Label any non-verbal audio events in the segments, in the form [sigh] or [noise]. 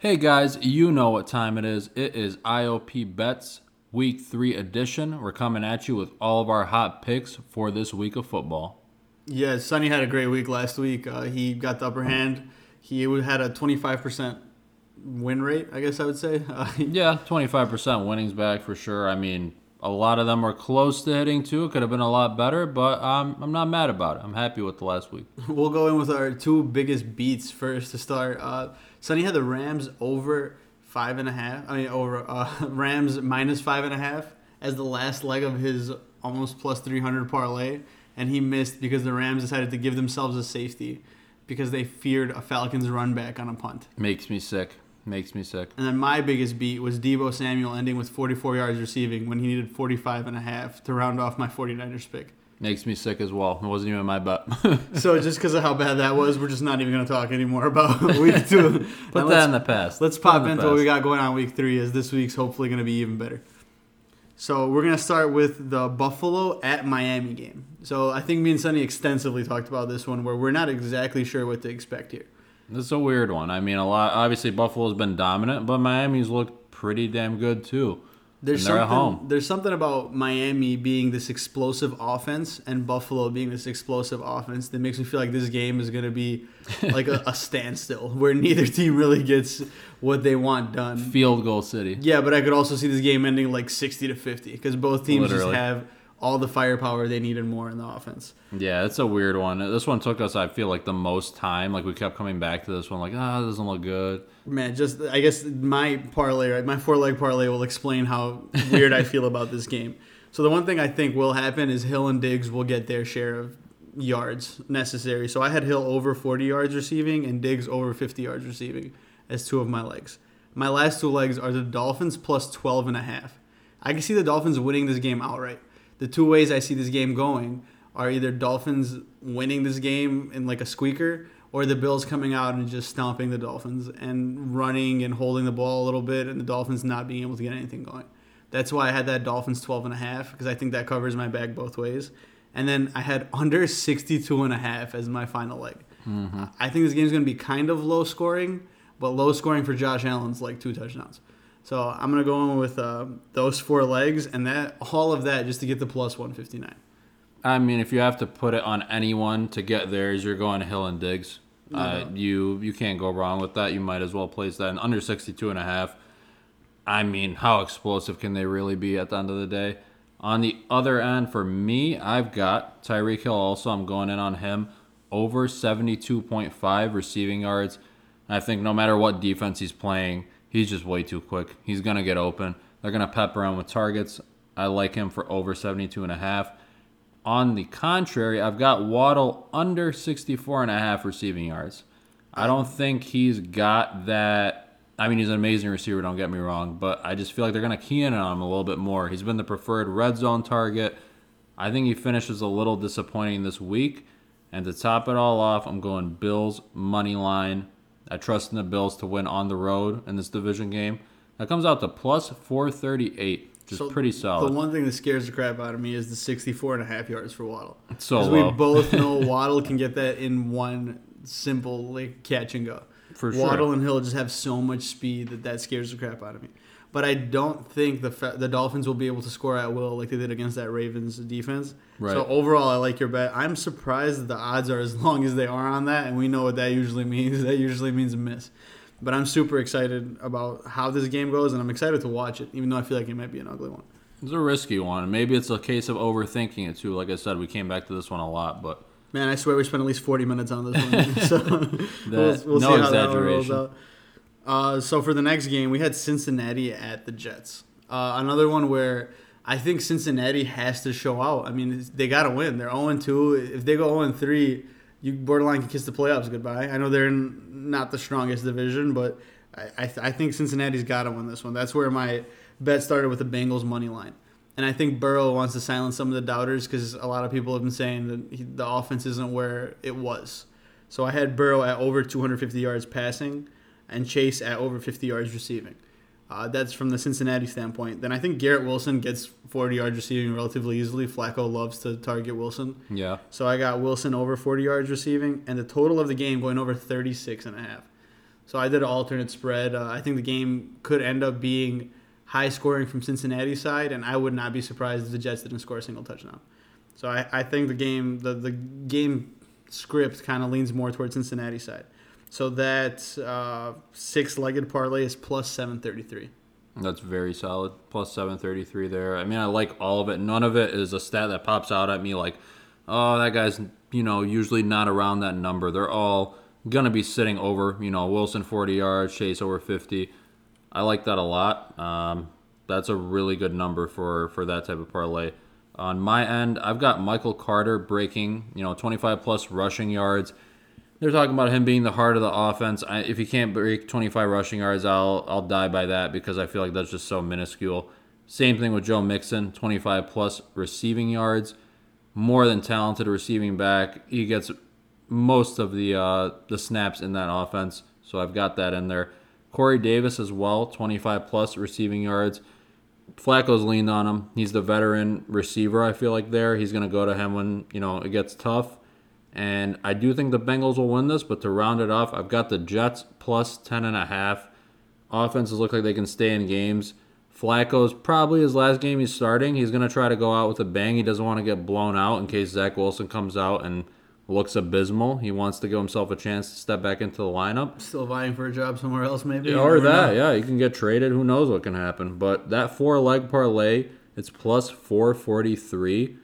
Hey guys, you know what time it is. It is IOP Bets Week 3 edition. We're coming at you with all of our hot picks for this week of football. Yeah, Sani had a great week last week. Uh, he got the upper hand. He had a 25% win rate, I guess I would say. Uh, [laughs] Yeah, 25% winnings back for sure. I mean, a lot of them were close to hitting too. It could have been a lot better, but um, I'm not mad about it. I'm happy with the last week. we'll go in with our two biggest beats first to start. Uh, Sani had the Rams over five and a half. I mean, over uh, [laughs] Rams minus five and a half as the last leg of his almost plus 300 parlay, and he missed because the Rams decided to give themselves a safety because they feared a Falcons run back on a punt. Makes me sick. Makes me sick. And then my biggest beat was Deebo Samuel ending with 44 yards receiving when he needed 45 and a half to round off my 49ers pick. Makes me sick as well. It wasn't even my butt. [laughs] So just because of how bad that was, we're just not even going to talk anymore about [laughs] week [laughs] two. Put that in the past. Let's pop in into what we got going on week three, as this week's hopefully going to be even better. So we're going to start with the Buffalo at Miami game. So I think me and Sani extensively talked about this one, where we're not exactly sure what to expect here. This is a weird one. I mean, a lot. Obviously, Buffalo's been dominant, but Miami's looked pretty damn good too. There's something, at home. There's something about Miami being this explosive offense and Buffalo being this explosive offense that makes me feel like this game is going to be [laughs] like a, a standstill where neither team really gets what they want done. Field goal city. Yeah, but I could also see this game ending like 60 to 50 because both teams Literally. just have all the firepower they needed more in the offense. Yeah, it's a weird one. This one took us, I feel like, the most time. Like we kept coming back to this one, like, ah, it doesn't look good. Man, just I guess my parlay, right, my four leg parlay will explain how weird I feel about this game. So the one thing I think will happen is Hill and Diggs will get their share of yards necessary. So I had Hill over 40 yards receiving and Diggs over 50 yards receiving as two of my legs. My last two legs are the Dolphins plus 12 and a half. I can see the Dolphins winning this game outright. The two ways I see this game going are either Dolphins winning this game in like a squeaker or the Bills coming out and just stomping the Dolphins and running and holding the ball a little bit and the Dolphins not being able to get anything going. That's why I had that Dolphins 12 and a half because I think that covers my bag both ways. And then I had [laughs] under 62 and a half as my final leg. Mm-hmm. I think this game's going to be kind of low scoring, but low scoring for Josh Allen's like two touchdowns. So I'm going to go in with uh, those four legs and that all of that just to get the plus 159. I mean, if you have to put it on anyone to get theirs, you're going Hill and Diggs. Uh, you you can't go wrong with that. You might as well place that in under 62 and a half. I mean, how explosive can they really be at the end of the day? On the other end, for me, I've got Tyreek Hill also. I'm going in on him over 72.5 receiving yards. I think no matter what defense he's playing, he's just way too quick. He's going to get open. They're going to pepper him with targets. I like him for over 72 and a half. On the contrary, I've got Waddle under 64 and a half receiving yards. I don't think he's got that. I mean, he's an amazing receiver, don't get me wrong, but I just feel like they're going to key in on him a little bit more. He's been the preferred red zone target. I think he finishes a little disappointing this week. And to top it all off, I'm going Bills money line. I trust in the Bills to win on the road in this division game. That comes out to plus 438, which is So pretty solid. The one thing that scares the crap out of me is the 64 and a half yards for Waddle. so Because we both know [laughs] Waddle can get that in one simple like catch and go. For sure. Waddle and Hill just have so much speed that that scares the crap out of me. But I don't think the fa- the Dolphins will be able to score at will like they did against that Ravens defense. Right. So overall, I like your bet. I'm surprised that the odds are as long as they are on that, and we know what that usually means. [laughs] That usually means a miss. But I'm super excited about how this game goes, and I'm excited to watch it, even though I feel like it might be an ugly one. It's a risky one. Maybe it's a case of overthinking it too. Like I said, we came back to this one a lot, but Man, I swear we spent at least 40 minutes on this one. [laughs] so [laughs] we'll, we'll no see how that one rolls out. Uh, so for the next game, we had Cincinnati at the Jets. Uh, another one where I think Cincinnati has to show out. I mean, they got to win. They're 0 2. If they go 0 3, you borderline can kiss the playoffs goodbye. I know they're in not the strongest division, but I, I, th- I think Cincinnati's got to win this one. That's where my bet started with the Bengals money line. And I think Burrow wants to silence some of the doubters because a lot of people have been saying that he, the offense isn't where it was. So I had Burrow at over 250 yards passing and Chase at over 50 yards receiving. Uh, that's from the Cincinnati standpoint. Then I think Garrett Wilson gets 40 yards receiving relatively easily. Flacco loves to target Wilson. yeah, So I got Wilson over 40 yards receiving and the total of the game going over 36 and a half. So I did an alternate spread. Uh, I think the game could end up being high scoring from Cincinnati's side, and I would not be surprised if the Jets didn't score a single touchdown. So I, I think the game the, the game script kind of leans more towards Cincinnati side. So that uh, six-legged parlay is plus seven thirty-three. That's very solid. Plus 733 there. I mean, I like all of it. None of it is a stat that pops out at me like, oh, that guy's, you know, usually not around that number. They're all going to be sitting over, you know, Wilson 40 yards, Chase over 50. I like that a lot. Um, that's a really good number for, for that type of parlay. On my end, I've got Michael Carter breaking, you know, 25 plus rushing yards. They're talking about him being the heart of the offense. I, if he can't break 25 rushing yards, I'll I'll die by that because I feel like that's just so minuscule. Same thing with Joe Mixon, 25 plus receiving yards, more than talented receiving back. He gets most of the uh, the snaps in that offense, so I've got that in there. Corey Davis as well, 25 plus receiving yards. Flacco's leaned on him. He's the veteran receiver. I feel like there. He's gonna go to him when you know it gets tough. And I do think the Bengals will win this, but to round it off, I've got the Jets plus 10.5. Offenses look like they can stay in games. Flacco's probably his last game he's starting. He's going to try to go out with a bang. He doesn't want to get blown out in case Zach Wilson comes out and looks abysmal. He wants to give himself a chance to step back into the lineup. Still vying for a job somewhere else, maybe. Yeah, or that, yeah. He can get traded. Who knows what can happen. But that four leg parlay, it's plus 443.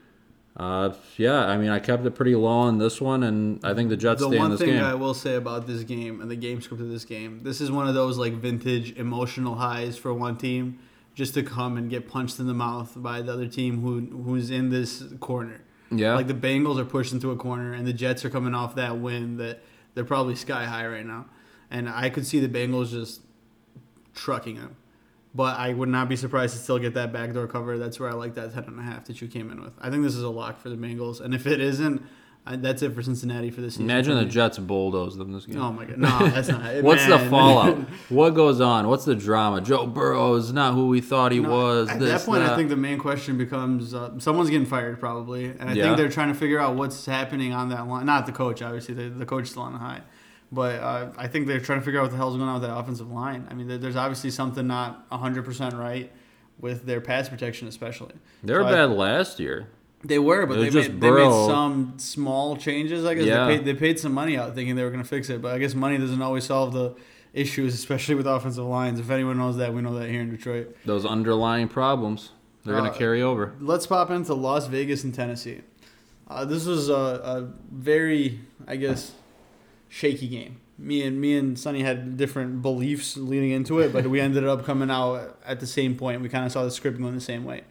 Uh, yeah, I mean, I kept it pretty low on this one, and I think the Jets the stay in one thing. I will say about this game and the game script of this game, this is one of those like vintage emotional highs for one team, just to come and get punched in the mouth by the other team who who's in this corner. yeah, Like the Bengals are pushed into a corner, and the Jets are coming off that win that they're probably sky high right now, and I could see the Bengals just trucking them. But I would not be surprised to still get that backdoor cover. That's where I like that ten and a half that you came in with. I think this is a lock for the Bengals, and if it isn't, I, that's it for Cincinnati for this season. imagine the. Jets bulldoze them this game. Oh my god, no, that's not. [laughs] What's the fallout? [laughs] what goes on? What's the drama? Joe Burrow is not who we thought he No, was. At this, that point, I think the main question becomes uh, someone's getting fired probably, and I Yeah. think they're trying to figure out what's happening on that line. Not the coach, obviously. The, the coach is still on the high, but uh, I think they're trying to figure out what the hell's going on with that offensive line. I mean, there's obviously something not 100 percent right with their pass protection, especially. they were So I- bad last year. They were, but they made, they made some small changes. I guess Yeah. they, paid, they paid some money out thinking they were going to fix it, but I guess money doesn't always solve the issues, especially with offensive lines. If anyone knows that, we know that here in Detroit. Those underlying problems, they're going Uh, to carry over. Let's pop into Las Vegas and Tennessee. Uh, this was a, a very, I guess, shaky game. Me and me and Sani had different beliefs leading into it, but we [laughs] ended up coming out at the same point. We kind of saw the script going the same way.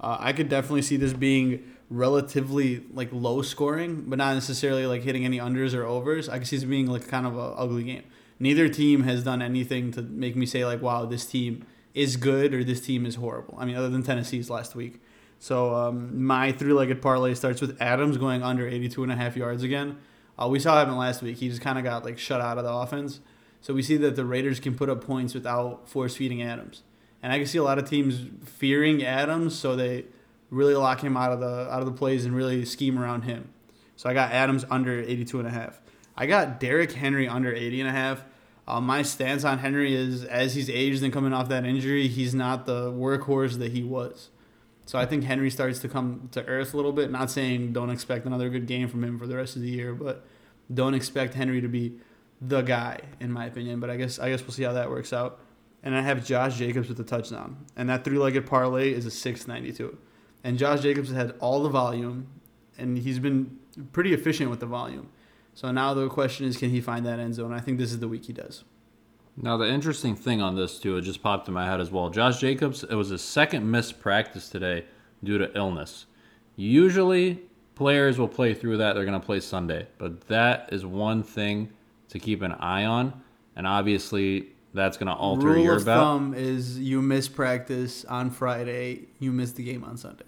Uh, I could definitely see this being relatively like low scoring, but not necessarily like hitting any unders or overs. I could see this being like kind of a ugly game. Neither team has done anything to make me say like, "Wow, this team is good" or "This team is horrible." I mean, other than Tennessee's last week. So um, my three-legged parlay starts with Adams going under 82 and a half yards again. Uh, we saw him last week. He just kind of got like shut out of the offense. So we see that the Raiders can put up points without force feeding Adams. And I can see a lot of teams fearing Adams, so they really lock him out of the out of the plays and really scheme around him. So I got Adams under 82 and a half. I got Derrick Henry under 80 and a half. Uh, my stance on Henry is as he's aged and coming off that injury, he's not the workhorse that he was. So I think Henry starts to come to earth a little bit. Not saying don't expect another good game from him for the rest of the year, but don't expect Henry to be the guy, in my opinion. But I guess I guess we'll see how that works out. And I have Josh Jacobs with the touchdown, and that three-legged parlay is a six ninety-two. And Josh Jacobs had all the volume, and he's been pretty efficient with the volume. So now the question is, can he find that end zone? I think this is the week he does. Now the interesting thing on this too, it just popped in my head as well. Josh Jacobs, it was his second missed practice today due to illness. Usually players will play through that, they're gonna play Sunday. But that is one thing to keep an eye on. And obviously that's gonna alter Rule your of thumb is you miss practice on Friday, you miss the game on Sunday.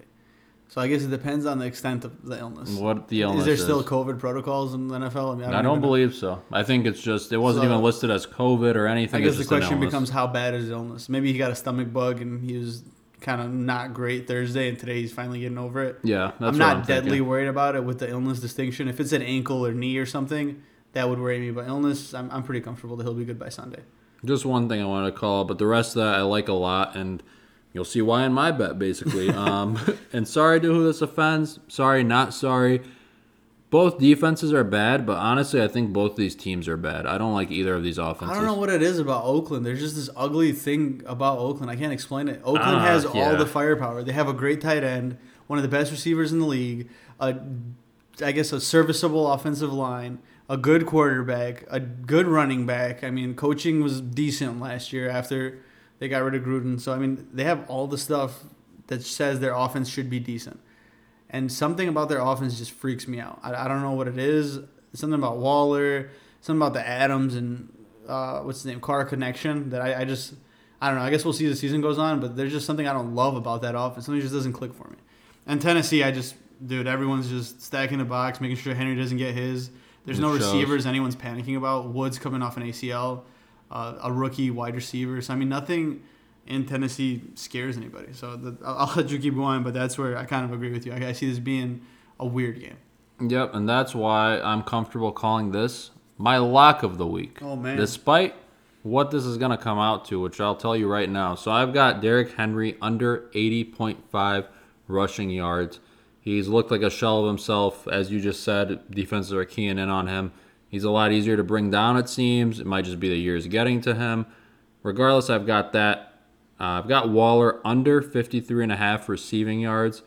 So I guess it depends on the extent of the illness. What the illness is Is there still. COVID protocols in the NFL? I, mean, I don't, even know. believe so. I think it's just it wasn't So- even listed as COVID or anything. I guess the question becomes how bad is illness? Maybe he got a stomach bug and he was kind of not great Thursday, and today he's finally getting over it. Yeah, I'm not I'm deadly thinking. worried about it with the illness distinction. If it's an ankle or knee or something, that would worry me. But illness, I'm, I'm pretty comfortable that he'll be good by Sunday. Just one thing I wanted to call, but the rest of that I like a lot, and you'll see why in my bet, basically. [laughs] um, and sorry to who this offends. Sorry, not sorry. Both defenses are bad, but honestly, I think both these teams are bad. I don't like either of these offenses. I don't know what it is about Oakland. There's just this ugly thing about Oakland. I can't explain it. Oakland Ah, has yeah. all the firepower. They have a great tight end, one of the best receivers in the league, a, I guess a serviceable offensive line, a good quarterback, a good running back. I mean, coaching was decent last year after they got rid of Gruden. So I mean, they have all the stuff that says their offense should be decent. And something about their offense just freaks me out. I, I don't know what it is. Something about Waller, something about the Adams and uh, what's his name, Carr connection that I, I just I don't know. I guess we'll see as the season goes on, but there's just something I don't love about that offense. Something just doesn't click for me. And Tennessee, I just dude, everyone's just stacking the box, making sure Henry doesn't get his. There's no shows. receivers anyone's panicking about. Woods coming off an ACL, uh, a rookie wide receiver. So I mean, nothing in Tennessee scares anybody. So the, I'll, [laughs] let you keep going, but that's where I kind of agree with you. I, I see this being a weird game. Yep, and that's why I'm comfortable calling this my lock of the week. Oh, man. Despite what this is going to come out to, which I'll tell you right now. So I've got Derrick Henry under 80.5 rushing yards. He's looked like a shell of himself, as you just said. Defenses are keying in on him. He's a lot easier to bring down, it seems. It might just be the years getting to him. Regardless, I've got that. Uh, I've got Waller under 53.5 receiving yards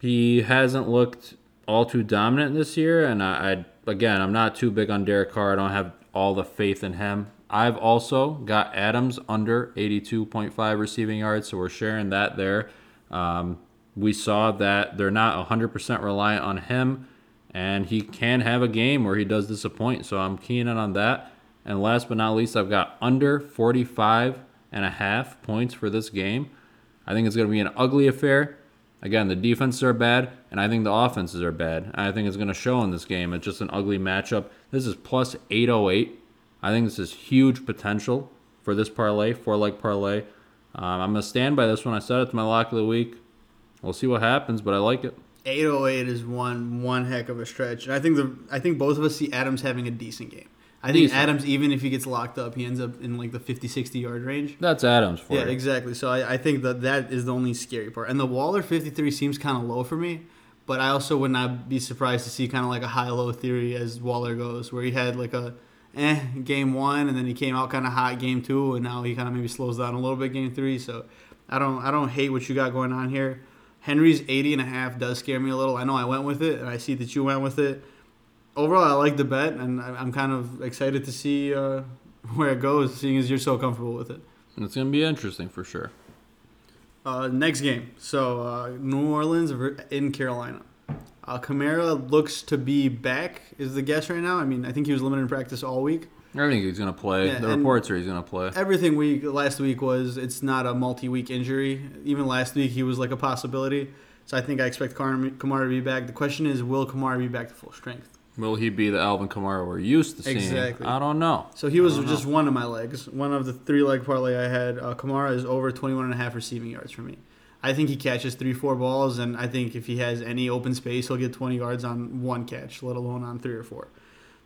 he hasn't looked all too dominant this year, and I, I again I'm not too big on Derek Carr. I don't have all the faith in him. I've also got Adams under 82.5 receiving yards, so we're sharing that there. Um, we saw that they're not 100% reliant on him, and he can have a game where he does disappoint. So I'm keying in on that. And last but not least, I've got under 45 and a half points for this game. I think it's going to be an ugly affair. Again, the defenses are bad, and I think the offenses are bad. I think it's going to show in this game. It's just an ugly matchup. This is plus 808. I think this is huge potential for this parlay, four leg parlay. Um, I'm going to stand by this one. I said it's my lock of the week. We'll see what happens, but I like it. 808 is one one heck of a stretch. And I think the I think both of us see Adams having a decent game. I think Decent. Adams, even if he gets locked up, he ends up in like the 50, 60 yard range. That's Adams for Yeah, you. exactly. So I, I think that that is the only scary part. And the Waller 53 seems kind of low for me, but I also would not be surprised to see kind of like a high low theory as Waller goes, where he had like a eh game one, and then he came out kind of hot game two, and now he kind of maybe slows down a little bit game three. So I don't I don't hate what you got going on here. Henry's 80 and a half does scare me a little. I know I went with it, and I see that you went with it. Overall, I like the bet, and I'm kind of excited to see uh, [laughs] where it goes, seeing as you're so comfortable with it. It's going to be interesting for sure. Uh, next game. So uh, New Orleans in Carolina. Uh, Kamara looks to be back. Is the guess right now? I mean, I think he was limited in practice all week. I think he's going to play. Yeah, the reports are he's going to play. Everything week last week was it's not a multi-week injury. Even last week he was like a possibility. So I think I expect Kamara to be back. The question is, will Kamara be back to full strength? Will he be the Alvin Kamara we're used to seeing? Exactly. I don't know. So he was just one of my legs. One of the three leg parlay I had. Uh, Kamara is over 21 and a half receiving yards for me. I think he catches three, four balls, and I think if he has any open space, he'll get 20 yards on one catch, let alone on three or four.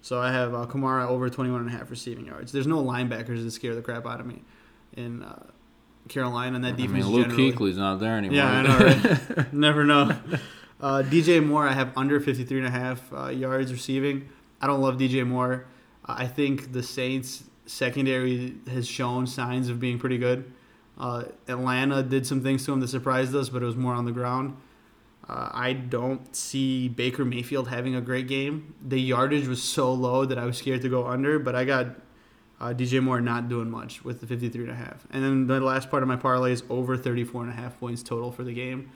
So I have uh, Kamara over 21 and a half receiving yards. There's no linebackers that scare the crap out of me in uh, Carolina, and that I defense mean, Luke generally- Kuechly's not there anymore. yeah, I know, right? [laughs] Never know. Uh, DJ Moore, I have under 53 and a half uh, yards receiving. I don't love DJ Moore. I think the Saints secondary has shown signs of being pretty good. Uh, Atlanta did some things to him that surprised us, but it was more on the ground. Uh, I don't see Baker Mayfield having a great game. The yardage was so low that I was scared to go under, but I got uh, DJ Moore not doing much with the 53 and a half. And then the last part of my parlay is over 34 and a half points total for the game.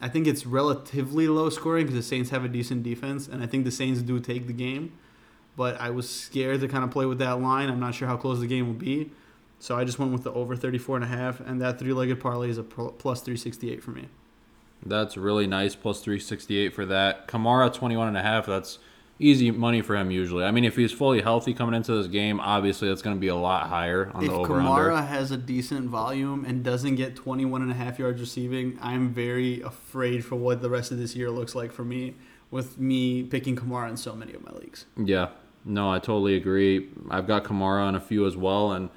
I think it's relatively low scoring because the Saints have a decent defense, and I think the Saints do take the game. But I was scared to kind of play with that line. I'm not sure how close the game will be. So I just went with the over 34 and a half, and that three-legged parlay is a plus 368 for me. That's really nice. Plus 368 for that. Kamara 21 and a half. That's easy money for him usually. I mean, if he's fully healthy coming into this game, obviously that's going to be a lot higher on if the over Kamara under. has a decent volume and doesn't get 21 and a half yards receiving, I'm very afraid for what the rest of this year looks like for me with me picking Kamara in so many of my leagues. Yeah. No, I totally agree. I've got Kamara on a few as well. And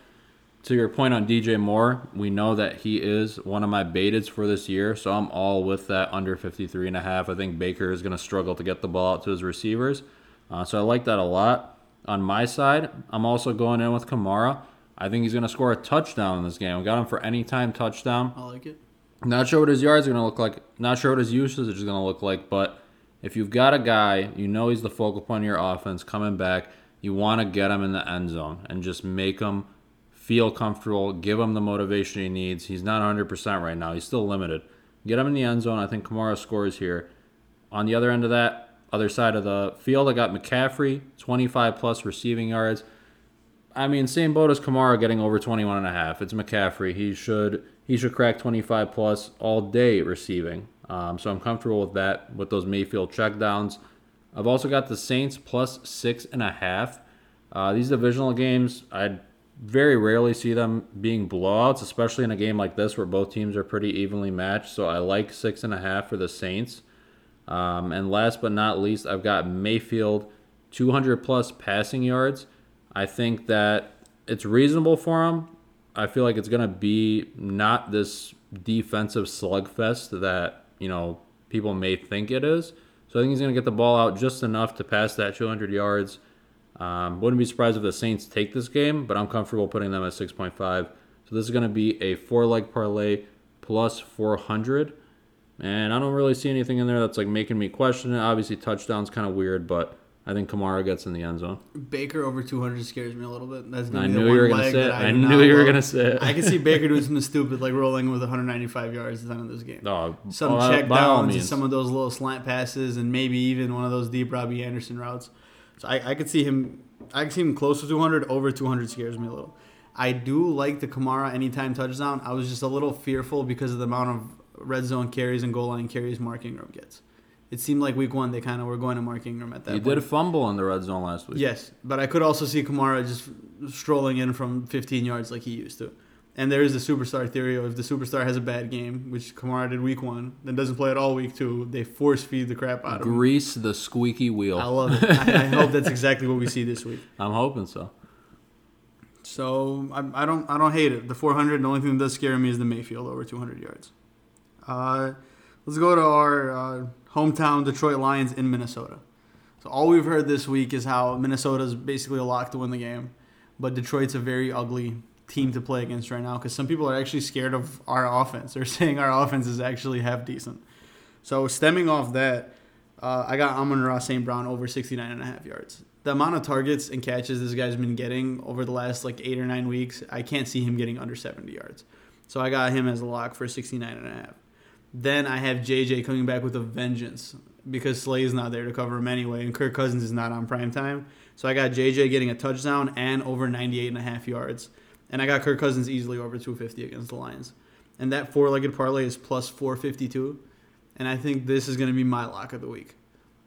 to your point on DJ Moore, we know that he is one of my baiteds for this year. So I'm all with that under 53 and a half. I think Baker is going to struggle to get the ball out to his receivers. Uh, so I like that a lot. On my side, I'm also going in with Kamara. I think he's going to score a touchdown in this game. I got him for anytime touchdown. I like it. Not sure what his yards are going to look like. Not sure what his usage is going to look like. But if you've got a guy, you know he's the focal point of your offense coming back, you want to get him in the end zone and just make him feel comfortable, give him the motivation he needs. He's not 100% right now. He's still limited. Get him in the end zone. I think Kamara scores here. On the other end of that, other side of the field, I got McCaffrey, 25 plus receiving yards. I mean, same boat as Kamara getting over 21 and a half. It's McCaffrey. He should he should crack 25 plus all day receiving. Um, so I'm comfortable with that with those Mayfield checkdowns. I've also got the Saints plus six and a half. Uh, these divisional games, I very rarely see them being blowouts, especially in a game like this where both teams are pretty evenly matched. So I like six and a half for the Saints. Um, and last but not least, I've got Mayfield 200 plus passing yards. I think that it's reasonable for him. I feel like it's going to be not this defensive slugfest that, you know, people may think it is. So I think he's going to get the ball out just enough to pass that 200 yards. Um, wouldn't be surprised if the Saints take this game, but I'm comfortable putting them at 6.5. So this is going to be a four leg parlay plus 400. And I don't really see anything in there that's like making me question it. Obviously, touchdown's kind of weird, but I think Kamara gets in the end zone. Baker over 200 scares me a little bit. That's gonna I knew you were gonna say it. I, I knew you were gonna say it. I can see Baker doing [laughs] something stupid, like rolling with 195 yards at the end of this game. Oh, some oh, check downs, and some of those little slant passes, and maybe even one of those deep Robbie Anderson routes. So I, I could see him. I could see him close to 200. Over 200 scares me a little. I do like the Kamara anytime touchdown. I was just a little fearful because of the amount of red zone carries and goal line carries Mark Ingram gets. It seemed like week one they kind of were going to Mark Ingram at that You point. did fumble in the red zone last week. Yes, but I could also see Kamara just strolling in from 15 yards like he used to. And there is the superstar theory of if the superstar has a bad game, which Kamara did week one, then doesn't play at all week two, they force feed the crap out of him. Grease the squeaky wheel. I love it. [laughs] I, I hope that's exactly what we see this week. I'm hoping so. So I, I don't I don't hate it. The 400. The only thing that does scare me is the Mayfield over 200 yards. Uh, let's go to our uh, hometown Detroit Lions in Minnesota. So all we've heard this week is how Minnesota's basically a lock to win the game, but Detroit's a very ugly team to play against right now because some people are actually scared of our offense. [laughs] They're saying our offense is actually half decent. So stemming off that, uh, I got Amon-Ra St. Brown over 69 and a half yards. The amount of targets and catches this guy's been getting over the last like eight or nine weeks, I can't see him getting under 70 yards. So I got him as a lock for 69 and a half. Then I have JJ coming back with a vengeance because Slay is not there to cover him anyway, and Kirk Cousins is not on prime time. So I got JJ getting a touchdown and over 98 and a half yards. And I got Kirk Cousins easily over 250 against the Lions. And that four legged parlay is plus 452. And I think this is going to be my lock of the week,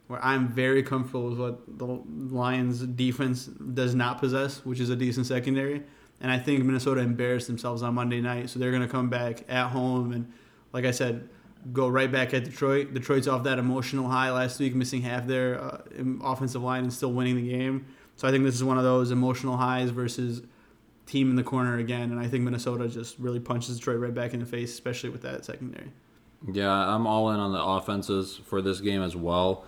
where I'm very comfortable with what the Lions defense does not possess, which is a decent secondary. And I think Minnesota embarrassed themselves on Monday night, so they're going to come back at home and, like I said, go right back at Detroit. Detroit's off that emotional high last week, missing half their uh, offensive line and still winning the game. So I think this is one of those emotional highs versus team in the corner again. And I think Minnesota just really punches Detroit right back in the face, especially with that secondary. Yeah, I'm all in on the offenses for this game as well.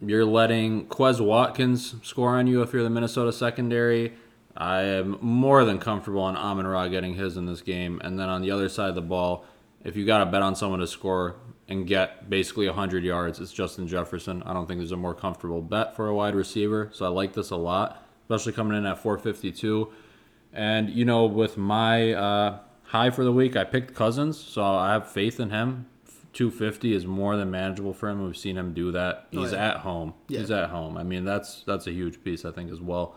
You're letting Quez Watkins score on you if you're the Minnesota secondary. I am more than comfortable on Amon Ra getting his in this game. And then on the other side of the ball, if you got to bet on someone to score and get basically 100 yards, it's Justin Jefferson. I don't think there's a more comfortable bet for a wide receiver. So I like this a lot, especially coming in at 452. And, you know, with my uh, high for the week, I picked Cousins. So I have faith in him. 250 is more than manageable for him. We've seen him do that. Oh, He's yeah. at home. Yeah. He's at home. I mean, that's that's a huge piece, I think, as well.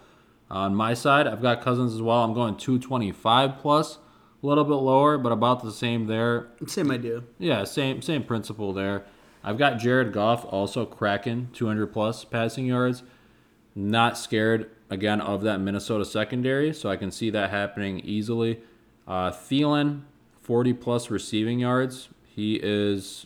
On my side, I've got Cousins as well. I'm going 225 plus, a little bit lower, but about the same there. Same idea. Yeah, same same principle there. I've got Jared Goff also cracking 200 plus passing yards. Not scared again of that Minnesota secondary, so I can see that happening easily. Uh, Thielen, 40 plus receiving yards. He is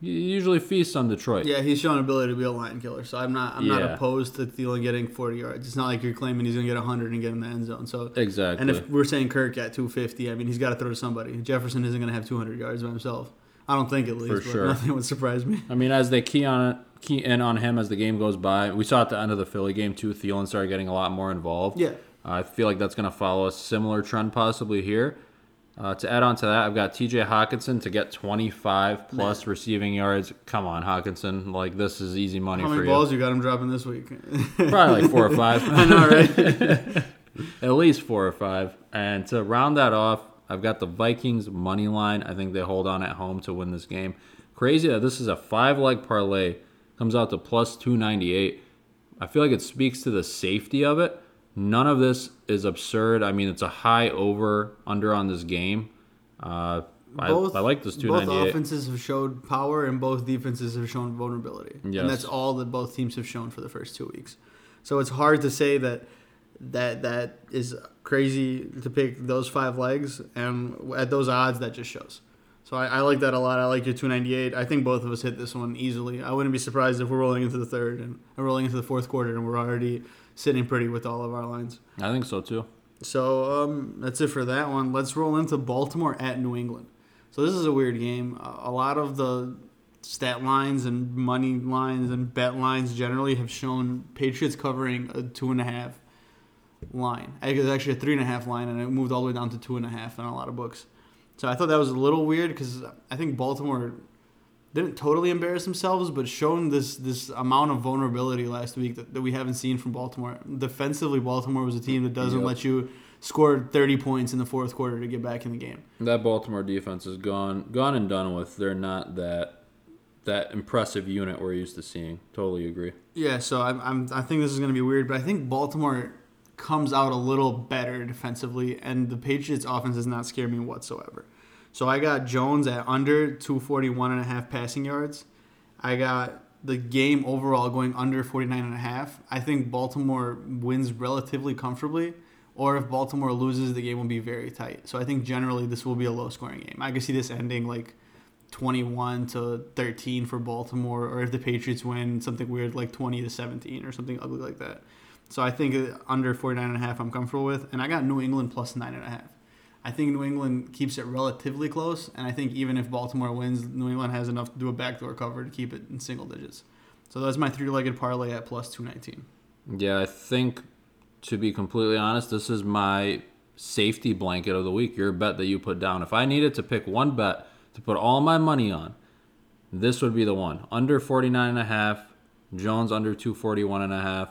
You usually feast on Detroit. Yeah, he's shown ability to be a line killer, so I'm not I'm not opposed to Thielen getting 40 yards. It's not like you're claiming he's going to get 100 and get in the end zone. So Exactly. and if we're saying Kirk at 250, I mean he's got to throw to somebody. Jefferson isn't going to have 200 yards by himself. I don't think at least, but sure. nothing would surprise me. I mean, as they key on it, key in on him as the game goes by, we saw at the end of the Philly game too. Thielen started getting a lot more involved. Yeah. I feel like that's going to follow a similar trend possibly here. Uh, to add on to that, I've got T.J. Hockenson to get 25 plus receiving yards. Come on, Hockenson! Like this is easy money How for many you. balls you got him dropping this week? [laughs] Probably like four or five. I know, right? [laughs] At least four or five. And to round that off, I've got the Vikings money line. I think they hold on at home to win this game. Crazy that this is a five leg parlay. Comes out to plus 298. I feel like it speaks to the safety of it. None of this is absurd. I mean, it's a high over under on this game. Uh, I, I like this Both offenses have showed power, and both defenses have shown vulnerability, Yes. and that's all that both teams have shown for the first two weeks. So it's hard to say that that that is crazy to pick those five legs, and at those odds, that just shows. So I, I like that a lot. I like your 298. I think both of us hit this one easily. I wouldn't be surprised if we're rolling into the third and rolling into the fourth quarter, and we're already sitting pretty with all of our lines. I think so too. So um, that's it for that one. Let's roll into Baltimore at New England. So this is a weird game. A a lot of the stat lines and money lines and bet lines generally have shown Patriots covering a two and a half line. It was actually a three and a half line, and it moved all the way down to two and a half in a lot of books. So I thought that was a little weird because I think Baltimore didn't totally embarrass themselves, but shown this this amount of vulnerability last week that, that we haven't seen from Baltimore. Defensively, Baltimore was a team that doesn't Yep. let you score 30 points in the fourth quarter to get back in the game. That Baltimore defense is gone, gone and done with. They're not that that impressive unit we're used to seeing. Totally agree. Yeah, so I'm, I'm I think this is going to be weird, but I think Baltimore comes out a little better defensively, and the Patriots' offense does not scare me whatsoever. So I got Jones at under 241 and a half passing yards. I got the game overall going under 49 and a half. I think Baltimore wins relatively comfortably, or if Baltimore loses, the game will be very tight. So I think generally this will be a low scoring game. I could see this ending like 21 to 13 for Baltimore, or if the Patriots win, something weird like 20 to 17 or something ugly like that. So I think under 49 and a half I'm comfortable with, and I got New England plus nine and a half. I think New England keeps it relatively close, and I think even if Baltimore wins, New England has enough to do a backdoor cover to keep it in single digits. So that's my three-legged parlay at plus 219. Yeah, I think to be completely honest, this is my safety blanket of the week. Your bet that you put down. If I needed to pick one bet to put all my money on, this would be the one. Under 49 and a half, Jones under 241 and a half,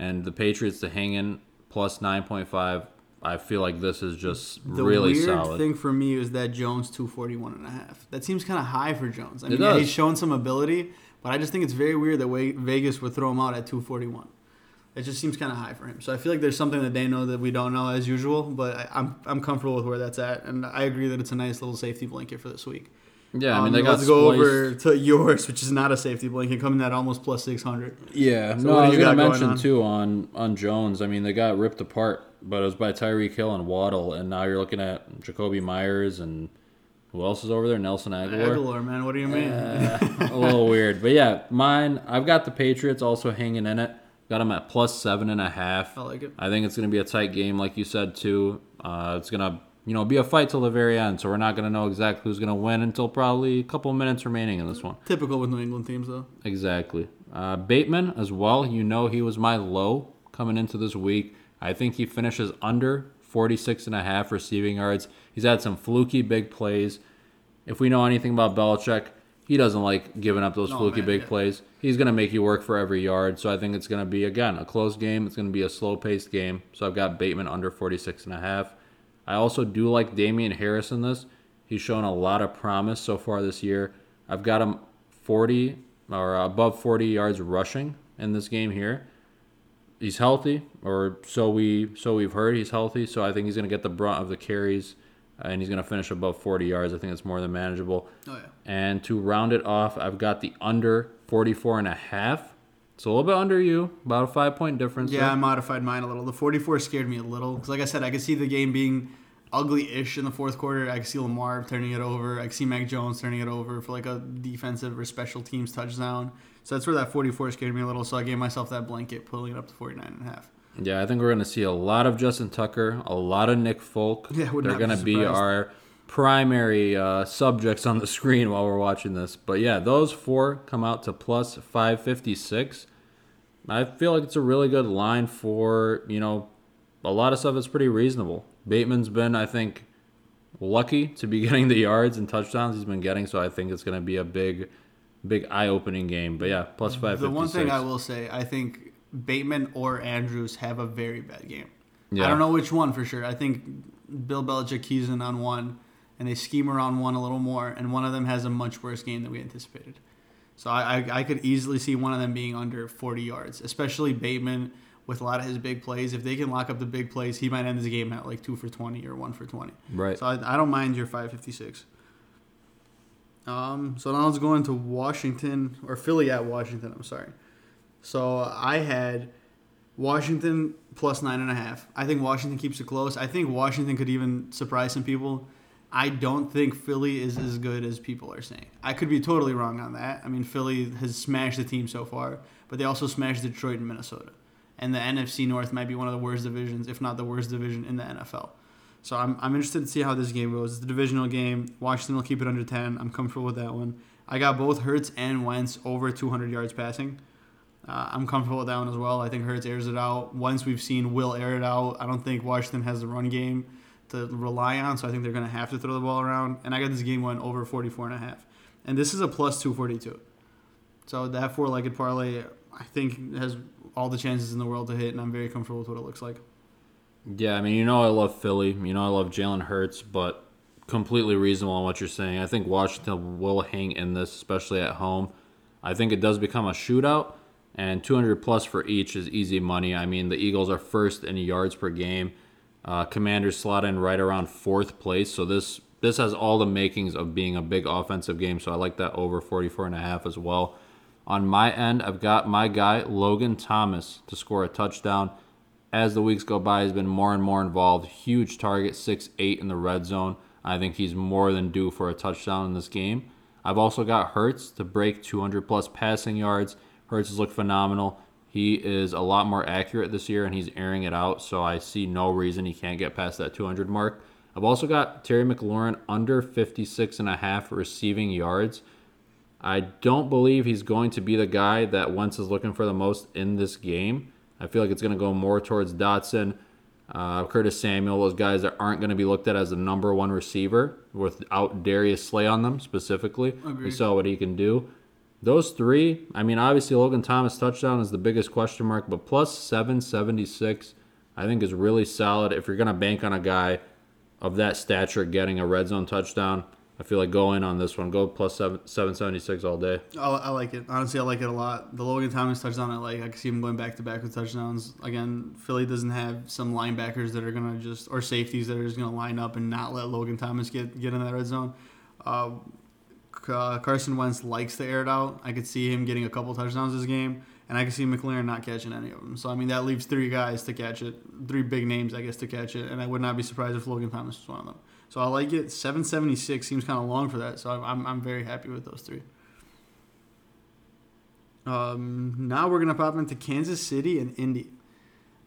and the Patriots to hang in plus 9.5. I feel like this is just The really weird solid. thing for me is that Jones 241 and a half. That seems kind of high for Jones. I It mean, yeah, he's shown some ability, but I just think it's very weird that Vegas would throw him out at 241. It just seems kind of high for him. So I feel like there's something that they know that we don't know as usual, but I, I'm I'm comfortable with where that's at, and I agree that it's a nice little safety blanket for this week. Yeah, I mean Um, they got let's go spliced- over to yours, which is not a safety blanket, coming at almost plus 600. Yeah, So no, what I was you gonna got going mention on? too on on Jones. I mean, they got ripped apart, but it was by Tyreek Hill and Waddle, and now you're looking at Jakobi Meyers and who else is over there? Nelson Agholor. Agholor, man, what do you mean? Uh, [laughs] a little weird, but yeah, mine. I've got the Patriots also hanging in it. Got them at plus seven and a half. I like it. I think it's going to be a tight game, like you said too. Uh, it's going to, you know, be a fight till the very end. So we're not going to know exactly who's going to win until probably a couple minutes remaining in this one. Typical with New England teams, though. Exactly. Uh, Bateman as well. You know he was my low coming into this week. I think he finishes under 46 and a half receiving yards. He's had some fluky big plays. If we know anything about Belichick, he doesn't like giving up those No, fluky man, big yeah. plays. He's going to make you work for every yard. So I think it's going to be again a close game. It's going to be a slow-paced game. So I've got Bateman under 46 and a half. I also do like Damien Harris in this. He's shown a lot of promise so far this year. I've got him 40 or above 40 yards rushing in this game here. He's healthy, or so we so we've heard. He's healthy, so I think he's going to get the brunt of the carries, and he's going to finish above 40 yards. I think it's more than manageable. Oh, yeah. And to round it off, I've got the under 44 and a half. It's a little bit under you, about a five point difference. Yeah, there. I modified mine a little. The 44 scared me a little because, like I said, I could see the game being ugly-ish in the fourth quarter. I can see Lamar turning it over. I can see Mac Jones turning it over for like a defensive or special teams touchdown. So that's where that 44 scared me a little. So I gave myself that blanket, pulling it up to 49 and a half. Yeah, I think we're going to see a lot of Justin Tucker, a lot of Nick Folk. Yeah, They're going to be our primary uh, subjects on the [laughs] screen while we're watching this. But yeah, those four come out to plus 556. I feel like it's a really good line for, you know, a lot of stuff is pretty reasonable. Bateman's been, I think, lucky to be [laughs] getting the yards and touchdowns he's been getting, so I think it's going to be a big, big eye-opening game. But yeah, five. The one thing I will say, I think Bateman or Andrews have a very bad game. Yeah. I don't know which one for sure. I think Bill Belichick keys in on one, and they scheme around one a little more, and one of them has a much worse game than we anticipated. So I, I, I could easily see one of them being under 40 yards, especially Bateman with a lot of his big plays. If they can lock up the big plays, he might end his game at like two for 20 or one for 20. Right. So I, I don't mind your 556. Um, so now let's go into Washington or Philly at Washington. I'm sorry. So I had Washington plus nine and a half. I think Washington keeps it close. I think Washington could even surprise some people. I don't think Philly is as good as people are saying. I could be totally wrong on that. I mean, Philly has smashed the team so far, but they also smashed Detroit and Minnesota. And the NFC North might be one of the worst divisions, if not the worst division in the NFL. So I'm, I'm interested to see how this game goes. It's a divisional game. Washington will keep it under 10. I'm comfortable with that one. I got both Hurts and Wentz over 200 yards passing. Uh, I'm comfortable with that one as well. I think Hurts airs it out. Once we've seen Will air it out, I don't think Washington has the run game to rely on, so I think they're going to have to throw the ball around. And I got this game one over 44 and a half. And this is a plus 242. So that four-legged parlay, I think, has all the chances in the world to hit, and I'm very comfortable with what it looks like. Yeah, I mean, you know, I love Philly. You know, I love Jalen Hurts, but completely reasonable on what you're saying. I think Washington will hang in this, especially at home. I think it does become a shootout, and 200 plus for each is easy money. I mean, the Eagles are first in yards per game. Uh, Commanders slot in right around fourth place, so this this has all the makings of being a big offensive game. So I like that over 44 and a half as well. On my end, I've got my guy Logan Thomas to score a touchdown as the weeks go by, he's been more and more involved. Huge target, 6 8 in the red zone. I think he's more than due for a touchdown in this game. I've also got Hurts to break 200 plus passing yards. Hurts has looked phenomenal. He is a lot more accurate this year and he's airing it out, so I see no reason he can't get past that 200 mark. I've also got Terry McLaurin under 56 and a half receiving yards. I don't believe he's going to be the guy that Wentz is looking for the most in this game. I feel like it's going to go more towards Dotson, uh, Curtis Samuel, those guys that aren't going to be looked at as the number one receiver without Darius Slay on them specifically. We saw what he can do. Those three, I mean, obviously Logan Thomas touchdown is the biggest question mark, but plus 776, I think is really solid. If you're going to bank on a guy of that stature getting a red zone touchdown, I feel like go in on this one. Go plus seven, 776 all day. I, I like it. Honestly, I like it a lot. The Logan Thomas touchdown, I like. I can see him going back to back with touchdowns. Again, Philly doesn't have some linebackers that are gonna just or safeties that are just gonna line up and not let Logan Thomas get get in that red zone. Uh, uh, Carson Wentz likes to air it out. I could see him getting a couple touchdowns this game, and I could see McLaurin not catching any of them. So I mean, that leaves three guys to catch it, three big names, I guess, to catch it, and I would not be surprised if Logan Thomas was one of them. So I like it. Seven seventy six seems kind of long for that, so I'm I'm, very happy with those three. Um, now we're gonna pop into Kansas City and Indy.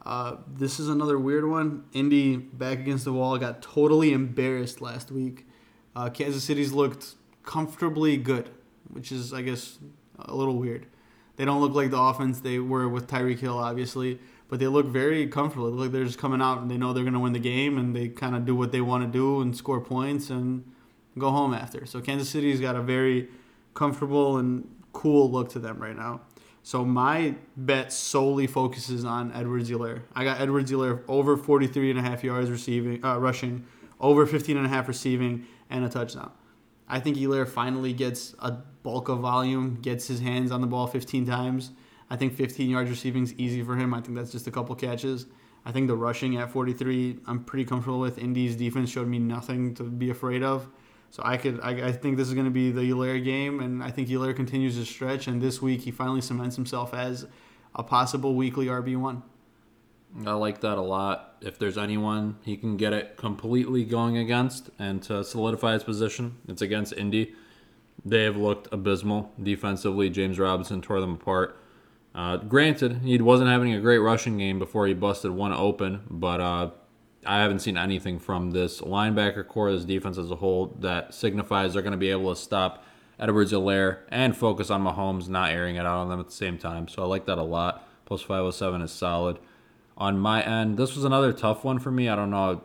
Uh, this is another weird one. Indy back against the wall got totally embarrassed last week. Uh, Kansas City's looked comfortably good, which is I guess a little weird. They don't look like the offense they were with Tyreek Hill, obviously, but they look very comfortable. They look like they're just coming out and they know they're gonna win the game, and they kind of do what they want to do and score points and go home after. So Kansas City's got a very comfortable and cool look to them right now. So my bet solely focuses on Edwards-Helaire. I got Edwards-Helaire over 43 and a half yards receiving, uh, rushing, over 15 and a half receiving, and a touchdown. I think Helaire finally gets a bulk of volume, gets his hands on the ball 15 times. I think 15 yards receiving is easy for him. I think that's just a couple catches. I think the rushing at 43, I'm pretty comfortable with. Indy's defense showed me nothing to be afraid of. So I could, I, I think this is going to be the Helaire game, and I think Helaire continues to stretch. And this week, he finally cements himself as a possible weekly RB one. I like that a lot. If there's anyone he can get it completely going against and to solidify his position, it's against Indy. They have looked abysmal defensively. James Robinson tore them apart. Uh, granted, he wasn't having a great rushing game before he busted one open, but uh, I haven't seen anything from this linebacker core, this defense as a whole, that signifies they're going to be able to stop Edwards-Helaire and focus on Mahomes not airing it out on them at the same time. So I like that a lot. Plus 507 is solid. On my end, this was another tough one for me. I don't know. It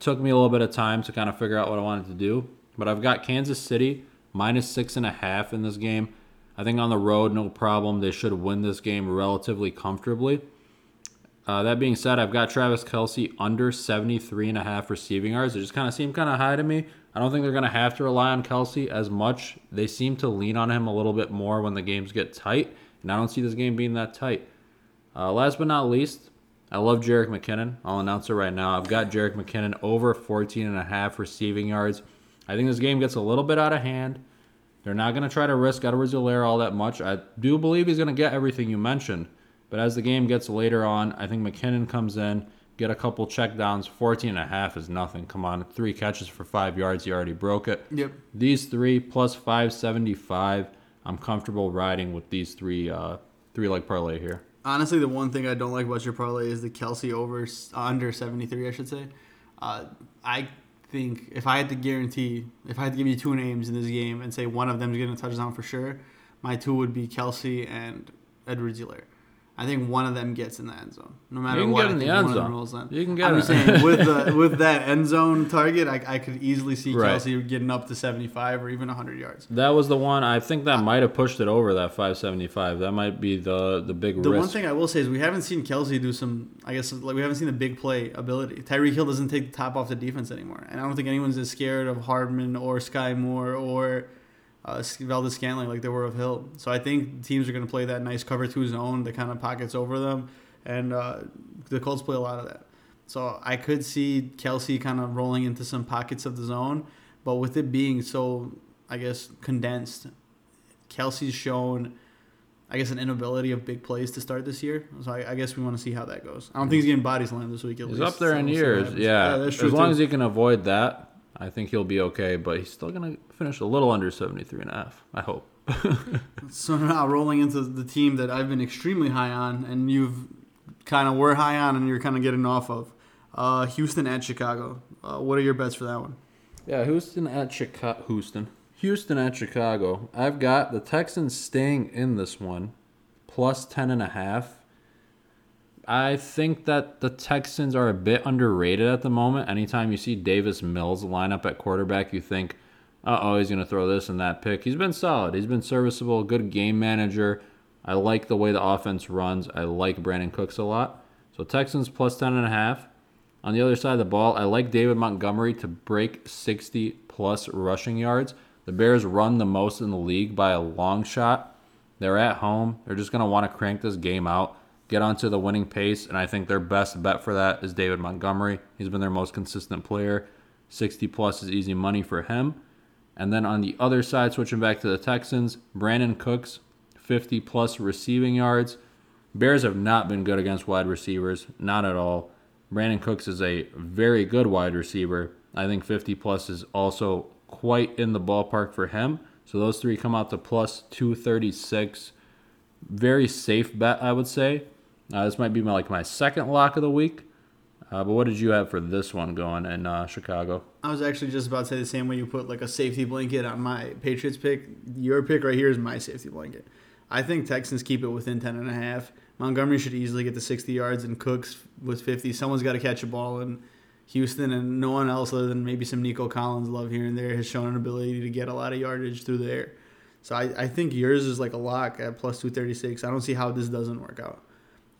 took me a little bit of time to kind of figure out what I wanted to do. But I've got Kansas City minus six and a half in this game. I think on the road, no problem. They should win this game relatively comfortably. Uh, that being said, I've got Travis Kelce under 73 and a half receiving yards. They just kind of seem kind of high to me. I don't think they're going to have to rely on Kelce as much. They seem to lean on him a little bit more when the games get tight, and I don't see this game being that tight. Uh, last but not least, I love Jerick McKinnon. I'll announce it right now. I've got Jerick McKinnon over 14 and a half receiving yards. I think this game gets a little bit out of hand. They're not going to try to risk Edwards-Helaire all that much. I do believe he's going to get everything you mentioned. But as the game gets later on, I think McKinnon comes in, get a couple checkdowns. 14 and a half is nothing. Come on, three catches for five yards. You already broke it. Yep. These three plus 575. I'm comfortable riding with these three uh, three leg parlay here. Honestly, the one thing I don't like about your parlay is the Kelce over under 73, I should say. Uh, I think if I had to guarantee, if I had to give you two names in this game and say one of them is getting a touchdown for sure, my two would be Kelce and Edwards-Helaire. I think one of them gets in the end zone, no matter You can what. get in the end one of them zone. rolls in. You can get I'm it. saying with the with that end zone target, I, I could easily see Right. Kelce getting up to 75 or even 100 yards. That was the one. I think that might have pushed it over that 575. That might be the the big risk. The risk. one thing I will say is we haven't seen Kelce do some. I guess like we haven't seen the big play ability. Tyreek Hill doesn't take the top off the defense anymore, and I don't think anyone's as scared of Hardman or Skyy Moore or uh, Valdes-Scantling like they were of Hill. So I think teams are going to play that nice cover two zone that kind of pockets over them, and uh, the Colts play a lot of that. So I could see Kelce kind of rolling into some pockets of the zone, but with it being so, I guess condensed, Kelce's shown. I guess an inability of big plays to start this year. So I, I guess we want to see how that goes. I don't think he's getting bodies slammed this week. At He's least, up there so in we'll years. happens. Yeah, as long too. as he can avoid that, I think he'll be okay. But he's still gonna finish a little under 73 and a half. I hope. [laughs] So now rolling into the team that I've been extremely high on, and you've kind of were high on, and you're kind of getting off of. Uh, Houston at Chicago. Uh, what are your bets for that one? Yeah, Houston at Chicago. Houston. Houston at Chicago. I've got the Texans staying in this one, plus 10 and a half. I think that the Texans are a bit underrated at the moment. Anytime you see Davis Mills line up at quarterback, you think, uh oh, he's going to throw this and that pick. He's been solid. He's been serviceable, good game manager. I like the way the offense runs. I like Brandin Cooks a lot. So Texans plus 10 and a half. On the other side of the ball, I like David Montgomery to break 60 plus rushing yards. The Bears run the most in the league by a long shot. They're at home. They're just going to want to crank this game out, get onto the winning pace, and I think their best bet for that is David Montgomery. He's been their most consistent player. 60 plus is easy money for him. And then on the other side, switching back to the Texans, Brandin Cooks, 50 plus receiving yards. Bears have not been good against wide receivers, not at all. Brandin Cooks is a very good wide receiver. I think 50 plus is also quite in the ballpark for him. So those three come out to plus 236. Very safe bet, I would say. Uh, this might be my, like my second lock of the week. Uh, but what did you have for this one going in uh, Chicago? I was actually just about to say the same way you put like a safety blanket on my Patriots pick. Your pick right here is my safety blanket. I think Texans keep it within 10 and a half. Montgomery should easily get to 60 yards and Cooks with 50. Someone's got to catch a ball in Houston and no one else other than maybe some Nico Collins love here and there has shown an ability to get a lot of yardage through the air. So I, I think yours is like a lock at plus 236. I don't see how this doesn't work out.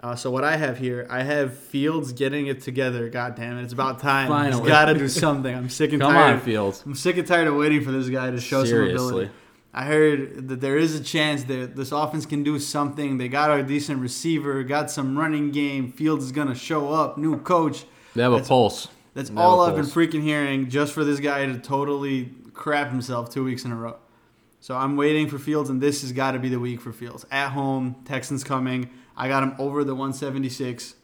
Uh, so what I have here, I have Fields getting it together. God damn it, it's about time. Finally. He's got to do something. I'm sick and Come tired. Come on, Fields. I'm sick and tired of waiting for this guy to show some ability. I heard that there is a chance that this offense can do something. They got a decent receiver, got some running game. Fields is gonna show up. New coach. They have a pulse. That's They all I've been freaking hearing just for this guy to totally crap himself two weeks in a row. So I'm waiting for Fields, and this has got to be the week for Fields. At home, Texans coming. I got him over the 176.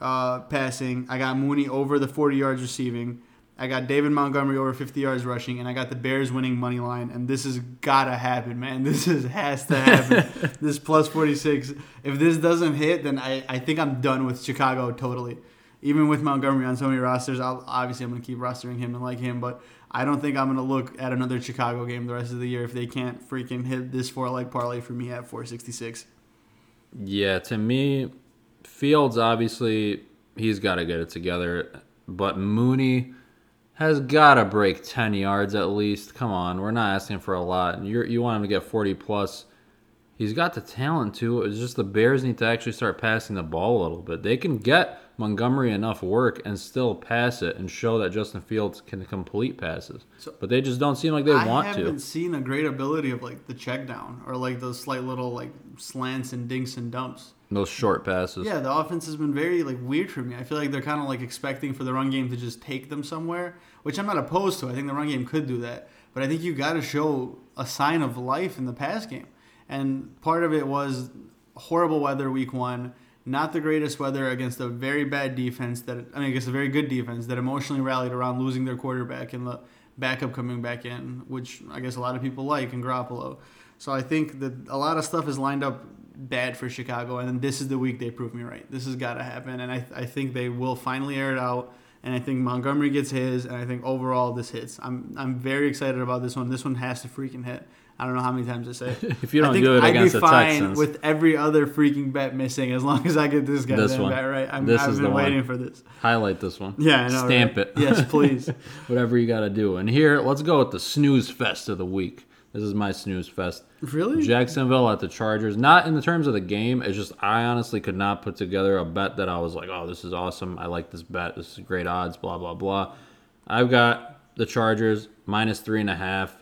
uh, passing. I got Mooney over the 40 yards receiving. I got David Montgomery over 50 yards rushing, and I got the Bears winning money line. And this has gotta happen, man. [laughs] This is has to happen. [laughs] this plus 46. If this doesn't hit, then I, I think I'm done with Chicago totally. Even with Montgomery on so many rosters, I'll, obviously I'm gonna keep rostering him and like him, but I don't think I'm gonna look at another Chicago game the rest of the year if they can't freaking hit this four leg parlay for me at 466. Yeah, to me, Fields obviously he's got to get it together, but Mooney has got to break 10 yards at least. Come on, we're not asking for a lot. You you want him to get 40 plus. He's got the talent too. It's just the Bears need to actually start passing the ball a little bit. They can get Montgomery enough work and still pass it and show that Justin Fields can complete passes. So, but they just don't seem like they I want to. I haven't seen a great ability of like the check down or like those slight little like slants and dinks and dumps. Those short passes. Yeah, the offense has been very like weird for me. I feel like they're kind of like expecting for the run game to just take them somewhere, which I'm not opposed to. I think the run game could do that, but I think you got to show a sign of life in the pass game. And part of it was horrible weather week one, not the greatest weather against a very bad defense that I mean against a very good defense that emotionally rallied around losing their quarterback and the backup coming back in, which I guess a lot of people like in Garoppolo. So I think that a lot of stuff is lined up bad for Chicago, and then this is the week they prove me right. This has got to happen, and I, I think they will finally air it out. And I think Montgomery gets his, and I think overall this hits. I'm I'm very excited about this one. This one has to freaking hit. I don't know how many times I say. [laughs] if you don't do it I'd against be the fine Texans, with every other freaking bet missing, as long as I get this guy this one. bet right. I'm, this I've is been waiting one. for this. Highlight this one. Yeah, I know, Stamp right? it. Yes, please. [laughs] Whatever you got to do. And here, let's go with the snooze fest of the week. This is my snooze fest. Really? Jacksonville at the Chargers. Not in the terms of the game. It's just I honestly could not put together a bet that I was like, oh, this is awesome. I like this bet. This is great odds. Blah blah blah. I've got the Chargers minus three and a half.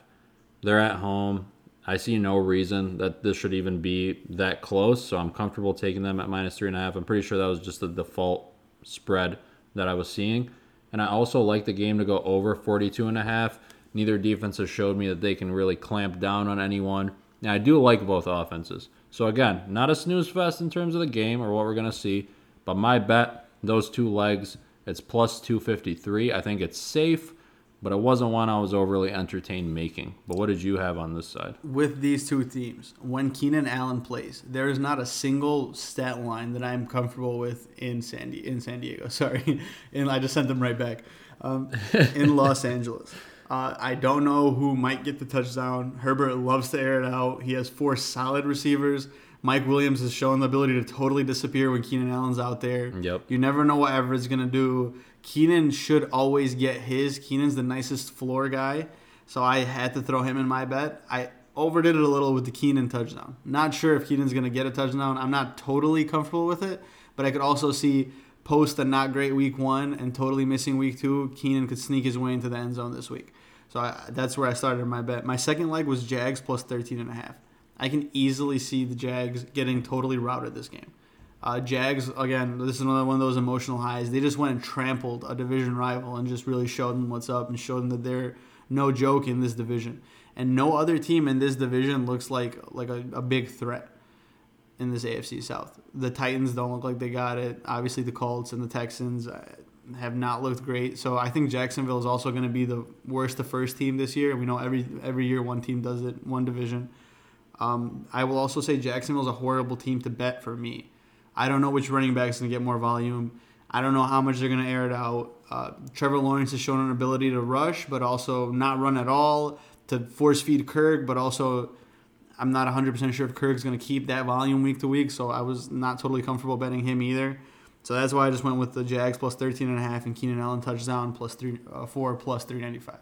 They're at home. I see no reason that this should even be that close, so I'm comfortable taking them at minus three and a half. I'm pretty sure that was just the default spread that I was seeing. And I also like the game to go over 42 and a half. Neither defense has showed me that they can really clamp down on anyone. Now, I do like both offenses. So, again, not a snooze fest in terms of the game or what we're going to see, but my bet, those two legs, it's plus 253. I think it's safe, but it wasn't one I was overly entertained making. But what did you have on this side? With these two teams, when Keenan Allen plays, there is not a single stat line that I'm comfortable with in San, in San Diego. [laughs] Sorry, and I just sent them right back. Um, in Los Angeles. Uh, I don't know who might get the touchdown. Herbert loves to air it out. He has four solid receivers. Mike Williams has shown the ability to totally disappear when Keenan Allen's out there. Yep. You never know what Everett's going to do. Keenan should always get his. Keenan's the nicest floor guy. So I had to throw him in my bet. I overdid it a little with the Keenan touchdown. Not sure if Keenan's going to get a touchdown. I'm not totally comfortable with it, but I could also see post a not great week one and totally missing week two, Keenan could sneak his way into the end zone this week. So I, that's where I started my bet. My second leg was Jags plus 13 and a half. I can easily see the Jags getting totally routed this game. Uh, Jags, again, this is another one of those emotional highs. They just went and trampled a division rival and just really showed them what's up and showed them that they're no joke in this division. And no other team in this division looks like like a, a big threat in this AFC South. The Titans don't look like they got it. Obviously, the Colts and the Texans uh, have not looked great. So I think Jacksonville is also going to be the worst, the first team this year. We know every every year one team does it, one division. Um, I will also say Jacksonville is a horrible team to bet for me. I don't know which running back is going to get more volume. I don't know how much they're going to air it out. Uh, Trevor Lawrence has shown an ability to rush, but also not run at all, to force feed Kirk, but also I'm not 100% sure if Kirk's going to keep that volume week to week, so I was not totally comfortable betting him either. So that's why I just went with the Jags plus 13 and a half and Keenan Allen touchdown plus three, uh, four plus 395.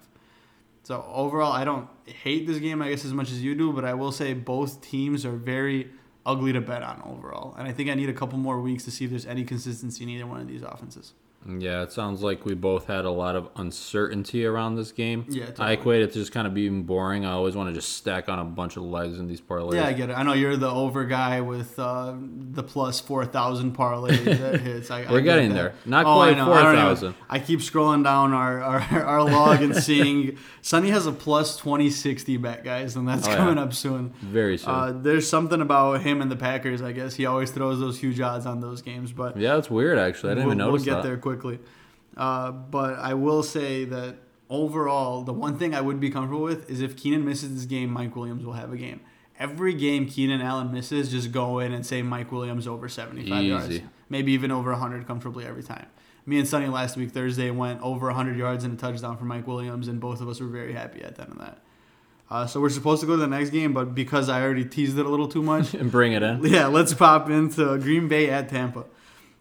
So overall, I don't hate this game, I guess, as much as you do, but I will say both teams are very ugly to bet on overall. And I think I need a couple more weeks to see if there's any consistency in either one of these offenses. Yeah, it sounds like we both had a lot of uncertainty around this game. Yeah, I equate it to just kind of being boring. I always want to just stack on a bunch of legs in these parlays. Yeah, I get it. I know you're the over guy with uh, the plus four thousand parlay that [laughs] hits. I, I We're get getting that. there. Not Oh, quite know. I 4,000. I keep scrolling down our, our, our log and [laughs] seeing Sani has a plus twenty sixty bet, guys, and that's Oh, yeah. coming up soon. Very soon. Uh, there's something about him and the Packers. I guess he always throws those huge odds on those games, but yeah, it's weird actually. I didn't we'll, even we'll get that. there quickly. Uh, but I will say that overall, the one thing I would be comfortable with is if Keenan misses this game, Mike Williams will have a game. Every game Keenan Allen misses, just go in and say Mike Williams over 75 yards. Maybe even over 100 comfortably every time. Me and Sani last week, Thursday, went over 100 yards and a touchdown for Mike Williams, and both of us were very happy at the end of that. Uh, so we're supposed to go to the next game, but because I already teased it a little too much, and [laughs] bring it in. yeah, let's pop into Green Bay at Tampa.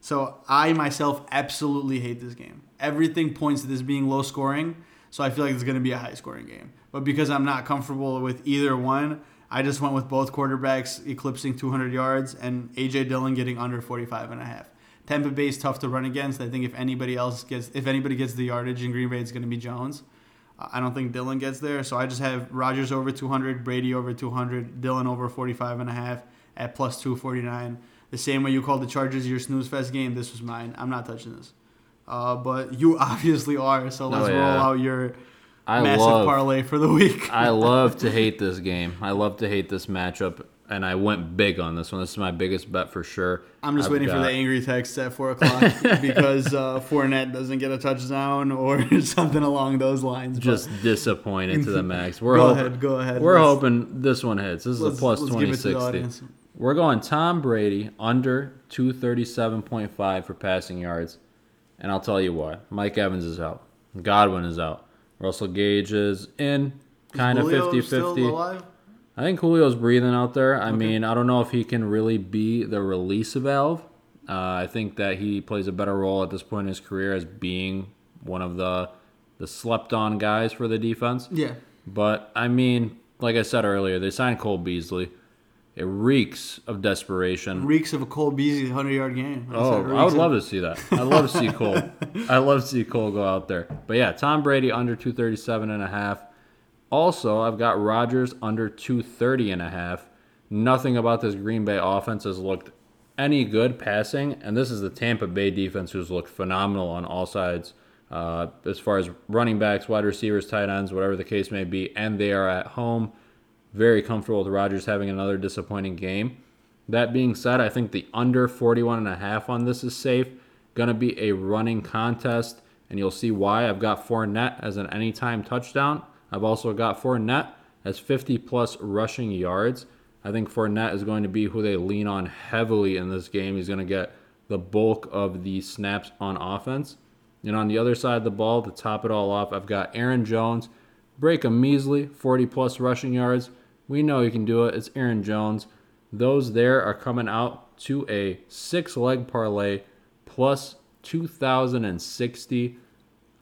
So I myself absolutely hate this game. Everything points to this being low scoring, so I feel like it's going to be a high scoring game. But because I'm not comfortable with either one, I just went with both quarterbacks eclipsing 200 yards and AJ Dillon getting under 45 and a half. Tampa Bay is tough to run against. I think if anybody else gets if anybody gets the yardage in Green Bay, it's going to be Jones. I don't think Dillon gets there, so I just have Rodgers over 200, Brady over 200, Dillon over 45 and a half at plus 249. The same way you called the Chargers your snooze fest game, this was mine. I'm not touching this. Uh, but you [laughs] obviously are, so let's Oh, roll out your I massive love parlay for the week. [laughs] I love to hate this [laughs] game. I love to hate this matchup, and I went big on this one. This is my biggest bet for sure. I'm just I've waiting for the angry text at 4 o'clock because uh, Fournette doesn't get a touchdown or something along those lines. but Just disappointed to the max. We're go hoping, ahead, go ahead. We're Let's- hoping this one hits. This is a plus let's give it to the 2060. audience. We're going Tom Brady under 237.5 for passing yards. And I'll tell you why. Mike Evans is out. Godwin is out. Russell Gage is in, kind of Julio 50 still 50. alive? I think Julio's breathing out there. I mean, I don't know if he can really be the release valve. Uh, I think that he plays a better role at this point in his career as being one of the the slept on guys for the defense. Yeah. But I mean, like I said earlier, they signed Cole Beasley. It reeks of desperation. Reeks of a Cole Beasley 100 yard game. That's Oh, I would reeks love to see that. I love to see [laughs] Cole. I love to see Cole go out there. But yeah, Tom Brady under 237 and a half. Also, I've got Rodgers under 230 and a half. Nothing about this Green Bay offense has looked any good passing, and this is the Tampa Bay defense who's looked phenomenal on all sides, uh, as far as running backs, wide receivers, tight ends, whatever the case may be, and they are at home. Very comfortable with Rodgers having another disappointing game. That being said, I think the under 41 and a half on this is safe. Going to be a running contest, and you'll see why. I've got Fournette as an anytime touchdown. I've also got Fournette as 50 plus rushing yards. I think Fournette is going to be who they lean on heavily in this game. He's going to get the bulk of the snaps on offense. And on the other side of the ball, to top it all off, I've got Aaron Jones. Break a measly 40 plus rushing yards. We know he can do it. It's Aaron Jones. Those there are coming out to a six leg parlay plus 2,060.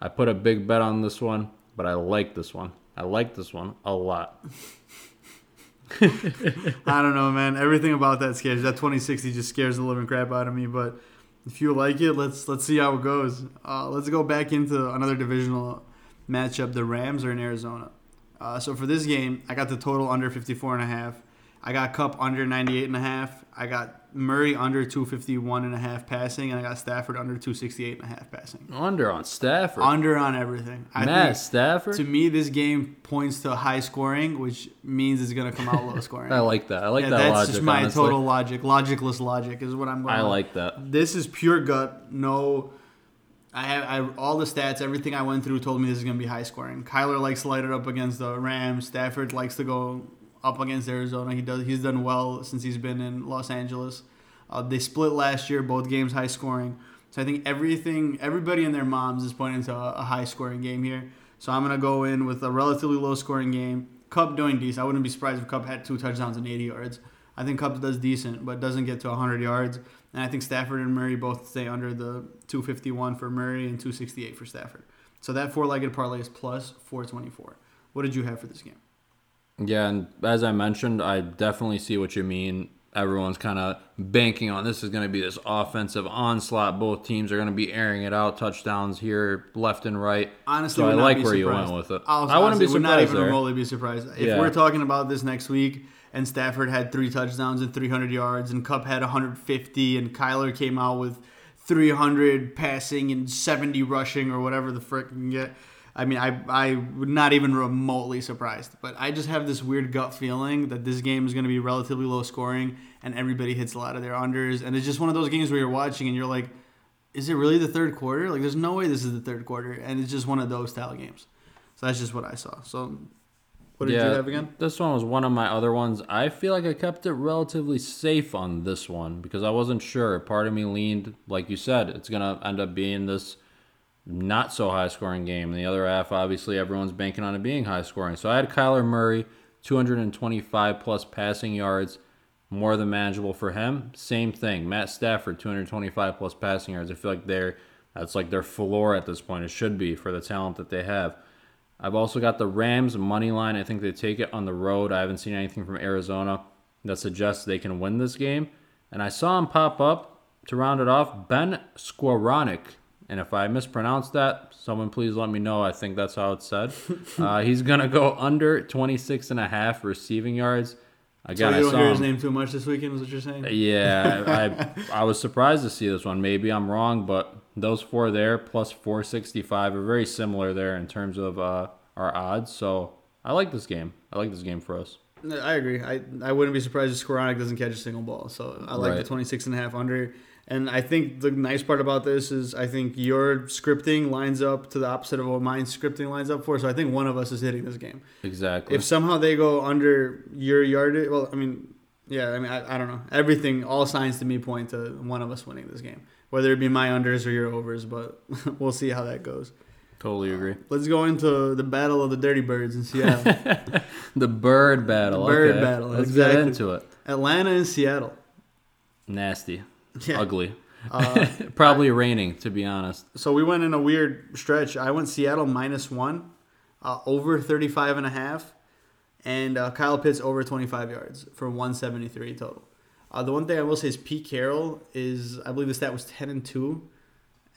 I put a big bet on this one, but I like this one. I like this one a lot. [laughs] I don't know, man. Everything about that scares. That 2060 just scares the living crap out of me. But if you like it, let's let's see how it goes. Uh, let's go back into another divisional matchup. The Rams are in Arizona. Uh, so for this game, I got the total under 54 and a half. I got Kupp under 98 and a half. I got Murray under 251 and a half passing, and I got Stafford under 268 and a half passing. Under on Stafford. Under on everything. I Matt Stafford. to me, this game points to high scoring, which means it's going to come out low [laughs] scoring. I like that. I like yeah, that that's logic. just my honestly. total logic. Logicless logic is what I'm going. To I with. like that. This is pure gut. No, I have I, all the stats. Everything I went through told me this is going to be high scoring. Kyler likes to light it up against the Rams. Stafford likes to go up against Arizona. He does. He's done well since he's been in Los Angeles. Uh, they split last year. Both games high scoring. So I think everything, everybody and their moms is pointing to a, a high scoring game here. So I'm gonna go in with a relatively low scoring game. Kupp doing decent. I wouldn't be surprised if Kupp had two touchdowns and 80 yards. I think Kupp does decent, but doesn't get to 100 yards. And I think Stafford and Murray both stay under the 251 for Murray and 268 for Stafford. So that four-legged parlay is plus 424. What did you have for this game? Yeah, and as I mentioned, I definitely see what you mean everyone's kind of banking on this is going to be this offensive onslaught. Both teams are going to be airing it out, touchdowns here, left and right. Honestly, so I like where you surprised. went with it. I wouldn't be would not even there. remotely be surprised if Yeah. we're talking about this next week. And Stafford had three touchdowns and 300 yards, and Kupp had 150, and Kyler came out with 300 passing and 70 rushing or whatever the frick can get. I mean, I I would not even remotely surprised, but I just have this weird gut feeling that this game is going to be relatively low scoring, and everybody hits a lot of their unders, and it's just one of those games where you're watching and you're like, is it really the third quarter? Like, there's no way this is the third quarter, and it's just one of those style games. So that's just what I saw. So, what did you have again? This one was one of my other ones. I feel like I kept it relatively safe on this one because I wasn't sure. Part of me leaned, like you said, it's going to end up being this not so high scoring game. And the other half, obviously, everyone's banking on it being high scoring. So I had Kyler Murray, 225 plus passing yards, more than manageable for him. Same thing. Matt Stafford, 225 plus passing yards. I feel like they're that's like their floor at this point. It should be for the talent that they have. I've also got the Rams money line. I think they take it on the road. I haven't seen anything from Arizona that suggests they can win this game. And I saw him pop up to round it off, Ben Skowronek. And if I mispronounced that, someone please let me know. I think that's how it's said. [laughs] uh, he's going to go under 26 and a half receiving yards. Again, so you I don't saw hear his name too much this weekend, is what you're saying? yeah, I I [laughs] was surprised to see this one. Maybe I'm wrong, but those four there plus 465 are very similar there in terms of uh, our odds. So I like this game. I like this game for us. I agree. I, I wouldn't be surprised if Skowronek doesn't catch a single ball. So I like the 26 and a half under. And I think the nice part about this is I think your scripting lines up to the opposite of what mine scripting lines up for. So I think one of us is hitting this game. Exactly. If somehow they go under your yardage, well, I mean, yeah, I mean, I, I don't know. Everything, all signs to me point to one of us winning this game, whether it be my unders or your overs, but [laughs] we'll see how that goes. totally agree. Let's go into the battle of the Dirty Birds in Seattle. [laughs] The bird battle. The bird okay. battle, Let's exactly. get into it. Atlanta and Seattle. Nasty. Yeah. Ugly. Uh, [laughs] Probably raining, to be honest. So we went in a weird stretch. I went Seattle minus one, uh, over 35 and a half, and uh, Kyle Pitts over 25 yards for 173 total. Uh, the one thing I will say is Pete Carroll is, I believe the stat was 10 and 2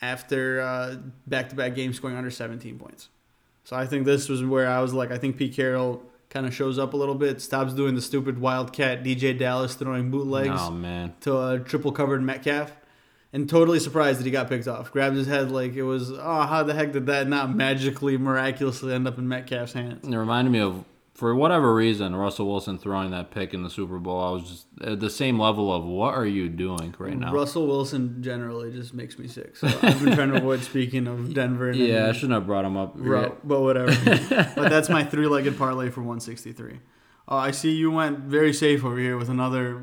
after uh, back-to-back games scoring under 17 points. So I think this was where I was like, I think Pete Carroll kind of shows up a little bit, stops doing the stupid Wildcat DeeJay Dallas throwing bootlegs Oh man. to a triple covered Metcalf, and totally surprised that he got picked off. Grabs his head like it was, oh, how the heck did that not magically, miraculously end up in Metcalf's hands? It reminded me of, for whatever reason, Russell Wilson throwing that pick in the Super Bowl. I was just at the same level of what are you doing right now? Russell Wilson generally just makes me sick. So I've been trying to avoid speaking of Denver. And [laughs] yeah, I shouldn't have brought him up. Ro- but whatever. [laughs] but that's my three-legged parlay for 163. Oh, uh, I see you went very safe over here with another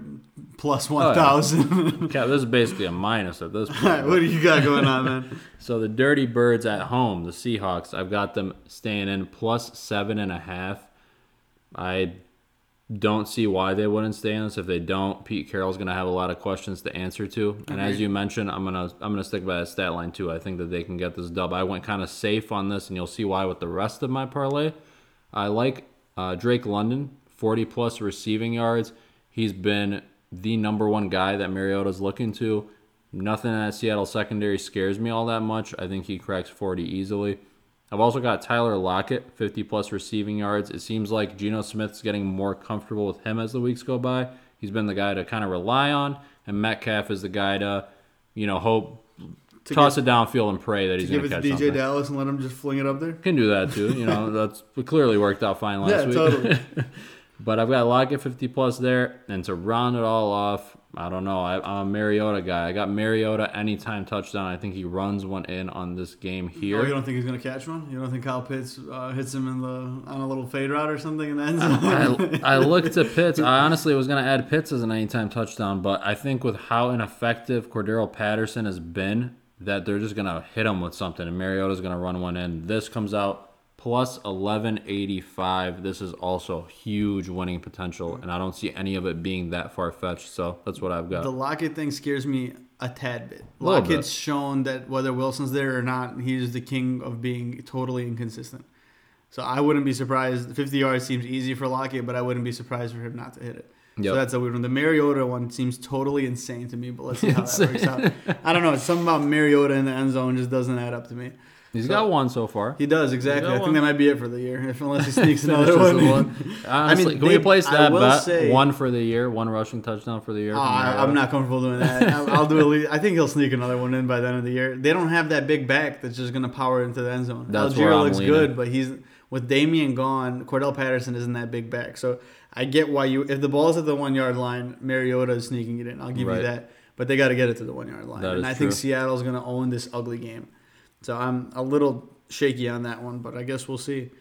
plus Oh, yeah. 1,000. [laughs] This is basically a minus at this point. Right, what do you got going on, man? So the Dirty Birds at home, the Seahawks, I've got them staying in plus seven and a half. I don't see why they wouldn't stay in this. If they don't, Pete Carroll's gonna have a lot of questions to answer to. And as you mentioned, I'm gonna I'm gonna stick by that stat line too. I think that they can get this dub. I went kind of safe on this, and you'll see why with the rest of my parlay. I like uh, Drake London, 40 plus receiving yards. He's been the number one guy that Mariota's looking to. Nothing in that Seattle secondary scares me all that much. I think he cracks 40 easily. I've also got Tyler Lockett, 50 plus receiving yards. It seems like Geno Smith's getting more comfortable with him as the weeks go by. He's been the guy to kind of rely on, and Metcalf is the guy to, you know, hope To toss it downfield and pray that he's Give going it to to catch DJ something. Dallas and let him just fling it up there? Can do that too. You know, [laughs] that's clearly worked out fine last Yeah, week. totally. [laughs] but I've got Lockett 50 plus there, and to round it all off, I don't know. I, I'm a Mariota guy. I got Mariota anytime touchdown. I think he runs one in on this game Oh, here. you don't think he's gonna catch one? You don't think Kyle Pitts uh, hits him in the on a little fade route or something in the end zone? I, I [laughs] looked at Pitts. I honestly was going to add Pitts as an anytime touchdown, but I think with how ineffective Cordarrelle Patterson has been, that they're just going to hit him with something, and Mariota's going to run one in. This comes out plus 1185. This is also huge winning potential, and I don't see any of it being that far fetched. So that's what I've got. the Lockett thing scares me a tad bit. Little Lockett's bit. shown that whether Wilson's there or not, he's the king of being totally inconsistent. So I wouldn't be surprised. 50 yards seems easy for Lockett, but I wouldn't be surprised for him not to hit it. So that's a weird one. The Mariota one seems totally insane to me, but let's see how that [laughs] works out. I don't know. Something about Mariota in the end zone just doesn't add up to me. He's So- got one so far. He does exactly. I think one. that might be it for the year, if unless he [laughs] sneaks another Finishes one. the one. Honestly, can we they- place that will bet? say- one for the year, one rushing touchdown for the year. Oh, from I, I'm not comfortable doing that. [laughs] I'll, I'll do at least. I think he'll sneak another one in by the end of the year. They don't have that big back that's just going to power into the end zone. That's where Allgeier I'm looks leaning. good, but he's with Damian gone. Cordarrelle Patterson isn't that big back, so I get why you. If the ball's at the one yard line, Mariota is sneaking it in. I'll give Right. you that. But they got to get it to the one yard line, That and is I think. Seattle's going to own this ugly game. So I'm a little shaky on that one, but I guess we'll see.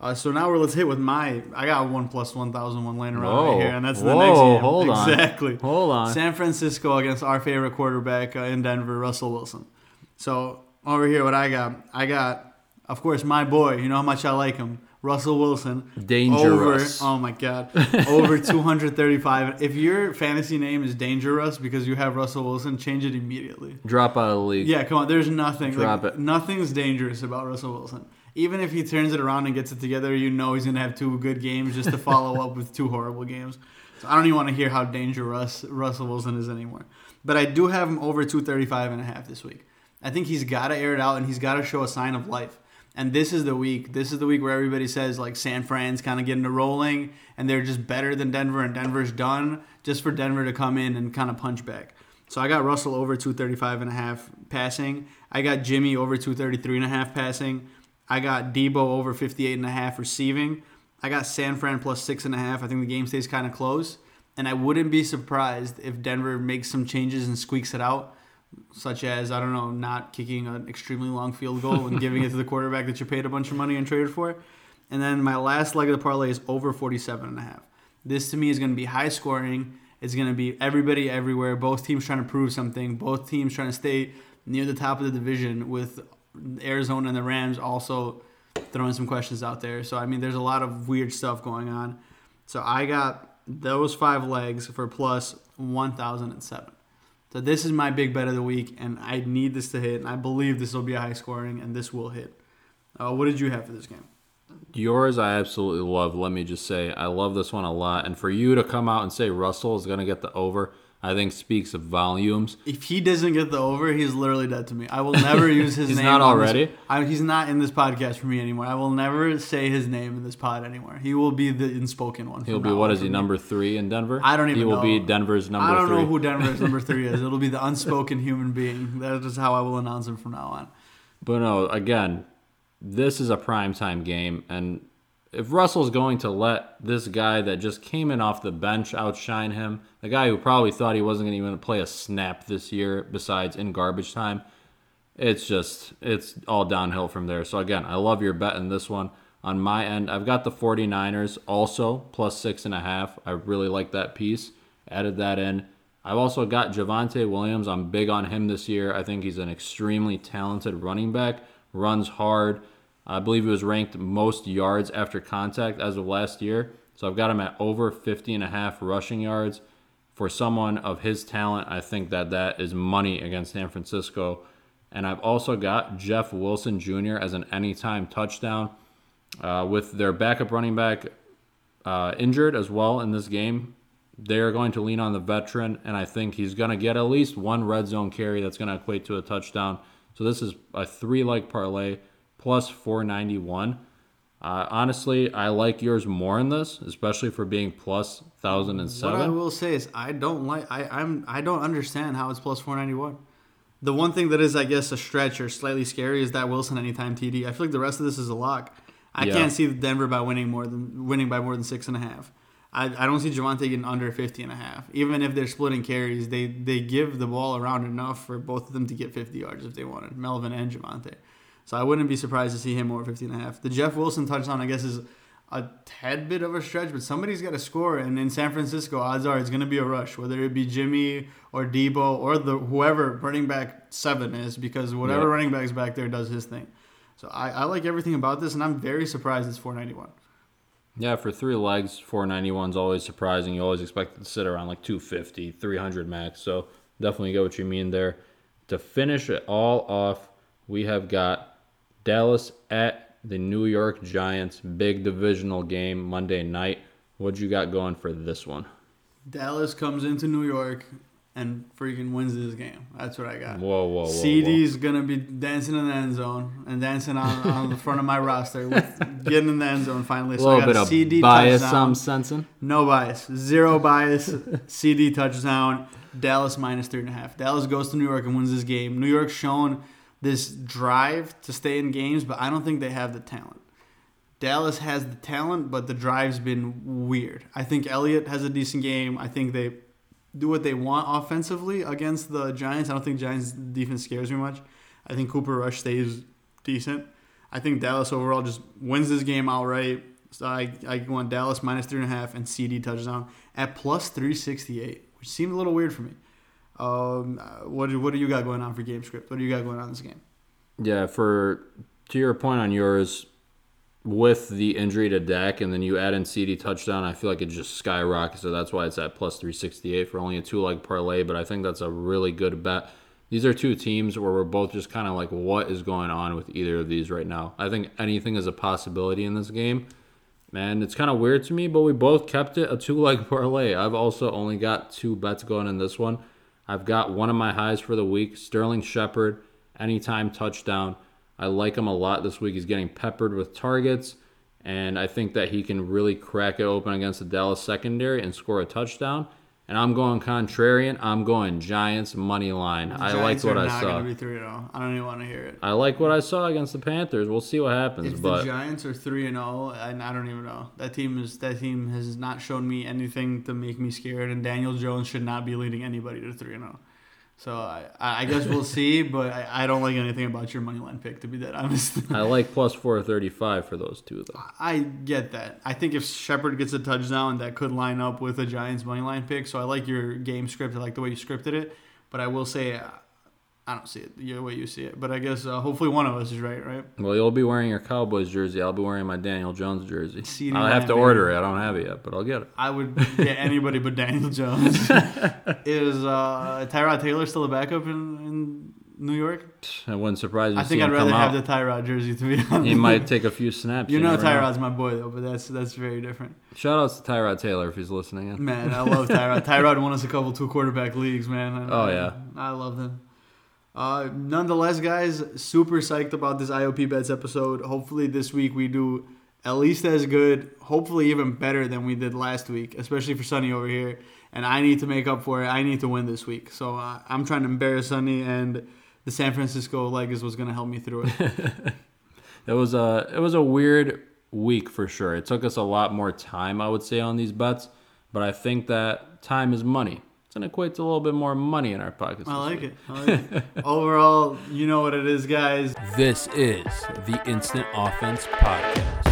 Uh, so now we're let's hit with my. I got one plus one thousand one laying around Whoa. right here, and that's the Whoa, next game. hold on. exactly. Hold on. San Francisco against our favorite quarterback uh, in Denver, Russell Wilson. So over here, what I got, I got, of course, my boy. You know how much I like him, Russell Wilson. Dangerous. Over, oh my God, [laughs] over 235. If your fantasy name is Dangerous because you have Russell Wilson, change it immediately. Drop out of the league. Yeah, come on. There's nothing. Drop like, it. Nothing's dangerous about Russell Wilson. Even if he turns it around and gets it together, you know he's gonna have two good games just to follow up with two horrible games. So I don't even want to hear how dangerous Russell Wilson is anymore. But I do have him over 235 and a half this week. I think he's got to air it out and he's got to show a sign of life. And this is the week. This is the week where everybody says like San Fran's kind of getting to rolling and they're just better than Denver and Denver's done just for Denver to come in and kind of punch back. So I got Russell over 235 and a half passing. I got Jimmy over 233 and a half passing. I got Deebo over 58 and a half receiving. I got San Fran plus six and a half. I think the game stays kind of close. And I wouldn't be surprised if Denver makes some changes and squeaks it out, such as, I don't know, not kicking an extremely long field goal and giving it to the quarterback that you paid a bunch of money and traded for. And then my last leg of the parlay is over 47 and a half. This to me is going to be high scoring. It's going to be everybody everywhere. Both teams trying to prove something. Both teams trying to stay near the top of the division with Arizona and the Rams also throwing some questions out there. So I mean, there's a lot of weird stuff going on. So I got those five legs for plus 1,007. So this is my big bet of the week, and I need this to hit. And I believe this will be a high scoring, and this will hit. Uh, what did you have for this game? Yours, I absolutely love. Let me just say, I love this one a lot. And for you to come out and say Russell is going to get the over, I think speaks of volumes. If he doesn't get the over, he's literally dead to me. I will never [laughs] use his He's name. not on this- already? I, he's not in this podcast for me anymore. I will never say his name in this pod anymore. He will be the unspoken one. He'll be what is he number three in Denver? I don't even He will know. be Denver's number I don't three. know who Denver's number three is. It'll be the [laughs] unspoken human being. That is how I will announce him from now on. But no, again, this is a primetime game, and if Russell's going to let this guy that just came in off the bench outshine him, the guy who probably thought he wasn't going to even play a snap this year, besides in garbage time, it's just it's all downhill from there. So again, I love your bet in this one. On my end, I've got the 49ers also plus six and a half. I really like that piece. Added that in. I've also got Javonte Williams. I'm big on him this year. I think he's an extremely talented running back. Runs hard. I believe he was ranked most yards after contact as of last year. So I've got him at over 50 and a half rushing yards. For someone of his talent, I think that that is money against San Francisco. And I've also got Jeff Wilson Jr. as an anytime touchdown. Uh, with their backup running back uh, injured as well in this game, they are going to lean on the veteran, and I think he's going to get at least one red zone carry that's going to equate to a touchdown. So this is a three leg parlay plus 491. Uh, honestly, I like yours more in this, especially for being plus What I will say is I don't like I I'm I don't understand how it's plus 491. The one thing that is I guess a stretch or slightly scary is that Wilson anytime TD. I feel like the rest of this is a lock. I Yeah. can't see Denver by winning more than winning by more than six and a half. I, I don't see Javonte getting under 50 and a half. Even if they're splitting carries, they they give the ball around enough for both of them to get 50 yards if they wanted, Melvin and Javonte. So I wouldn't be surprised to see him over 50 and a half. The Jeff Wilson touchdown, I guess, is a tad bit of a stretch, but somebody's got to score. And in San Francisco, odds are it's going to be a rush, whether it be Jimmy or Deebo or the whoever running back seven is, because whatever Yep. running back's back there does his thing. So I, I like everything about this, and I'm very surprised it's 491. Yeah, for three legs, 491 is always surprising. You always expect it to sit around like 250, 300 max. So definitely get what you mean there. To finish it all off, we have got Dallas at the New York Giants. Big divisional game Monday night. What you got going for this one? Dallas comes into New York and freaking wins this game. That's what I got. Whoa, whoa, whoa. CeeDee's gonna be dancing in the end zone and dancing on, on the front of my roster, with [laughs] getting in the end zone finally. A So I little got bit a of CeeDee bias, touchdown. I'm sensing. No bias. Zero bias. CeeDee touchdown. Dallas minus three and a half. Dallas goes to New York and wins this game. New York's shown this drive to stay in games, but I don't think they have the talent. Dallas has the talent, but the drive's been weird. I think Elliott has a decent game. I think they do what they want offensively against the Giants. I don't think Giants defense scares me much. I think Cooper Rush stays decent. I think Dallas overall just wins this game outright. So I, I want Dallas minus three and a half and CeeDee touchdown at plus three sixty eight, which seemed a little weird for me. Um, what do, what do you got going on for game script? What do you got going on in this game? Yeah, for to your point on yours, with the injury to Dak, and then you add in CeeDee touchdown, I feel like it just skyrockets. So that's why it's at plus 368 for only a two leg parlay. But I think that's a really good bet. These are two teams where we're both just kind of like, what is going on with either of these right now? I think anything is a possibility in this game. Man, it's kind of weird to me, but we both kept it a two leg [laughs] parlay. I've also only got two bets going in this one. I've got one of my highs for the week Sterling Shepard, anytime touchdown. I like him a lot this week. He's getting peppered with targets, and I think that he can really crack it open against the Dallas secondary and score a touchdown. And I'm going contrarian. I'm going Giants money line. The I like Giants what are I not saw. Be three and oh. I don't even want to hear it. I like what I saw against the Panthers. We'll see what happens, If but the Giants are three and zero, and I don't even know that team is that team has not shown me anything to make me scared, and Daniel Jones should not be leading anybody to three and zero. So I, I guess we'll see, [laughs] but I, I don't like anything about your money line pick to be that honest. [laughs] I like plus 435 for those two though. I get that. I think if Shepard gets a touchdown, that could line up with a Giants money line pick. So I like your game script. I like the way you scripted it. But I will say, I don't see it the way you see it. But I guess uh, hopefully one of us is right, right? Well, you'll be wearing your Cowboys jersey. I'll be wearing my Daniel Jones jersey. CD I'll have to order it. I don't have it yet, but I'll get it. I would get anybody but Daniel Jones. [laughs] is uh, Tyrod Taylor still a backup in, in New York? It wouldn't surprise me. I think I'd rather have the Tyrod jersey to be honest. He might take a few snaps. You know. Tyrod's my boy though, but that's that's very different. Shout outs to Tyrod Taylor if he's listening in. Man, I love Tyrod. [laughs] Tyrod won us a couple two quarterback leagues, man. I- Oh, yeah. I love him. Uh, nonetheless, guys, super psyched about this IOP bets episode. Hopefully, this week we do at least as good, hopefully even better than we did last week, especially for Sani over here. And I need to make up for it. I need to win this week. So uh, I'm trying to embarrass Sani, and the San Francisco leg is what's going to help me through it. [laughs] It was a it was a weird week for sure. It took us a lot more time, I would say, on these bets, but I think that time is money. It's gonna equate to a little bit more money in our pockets. I like it. I like it. [laughs] Overall, you know what it is, guys. This is the Instant Offense Podcast.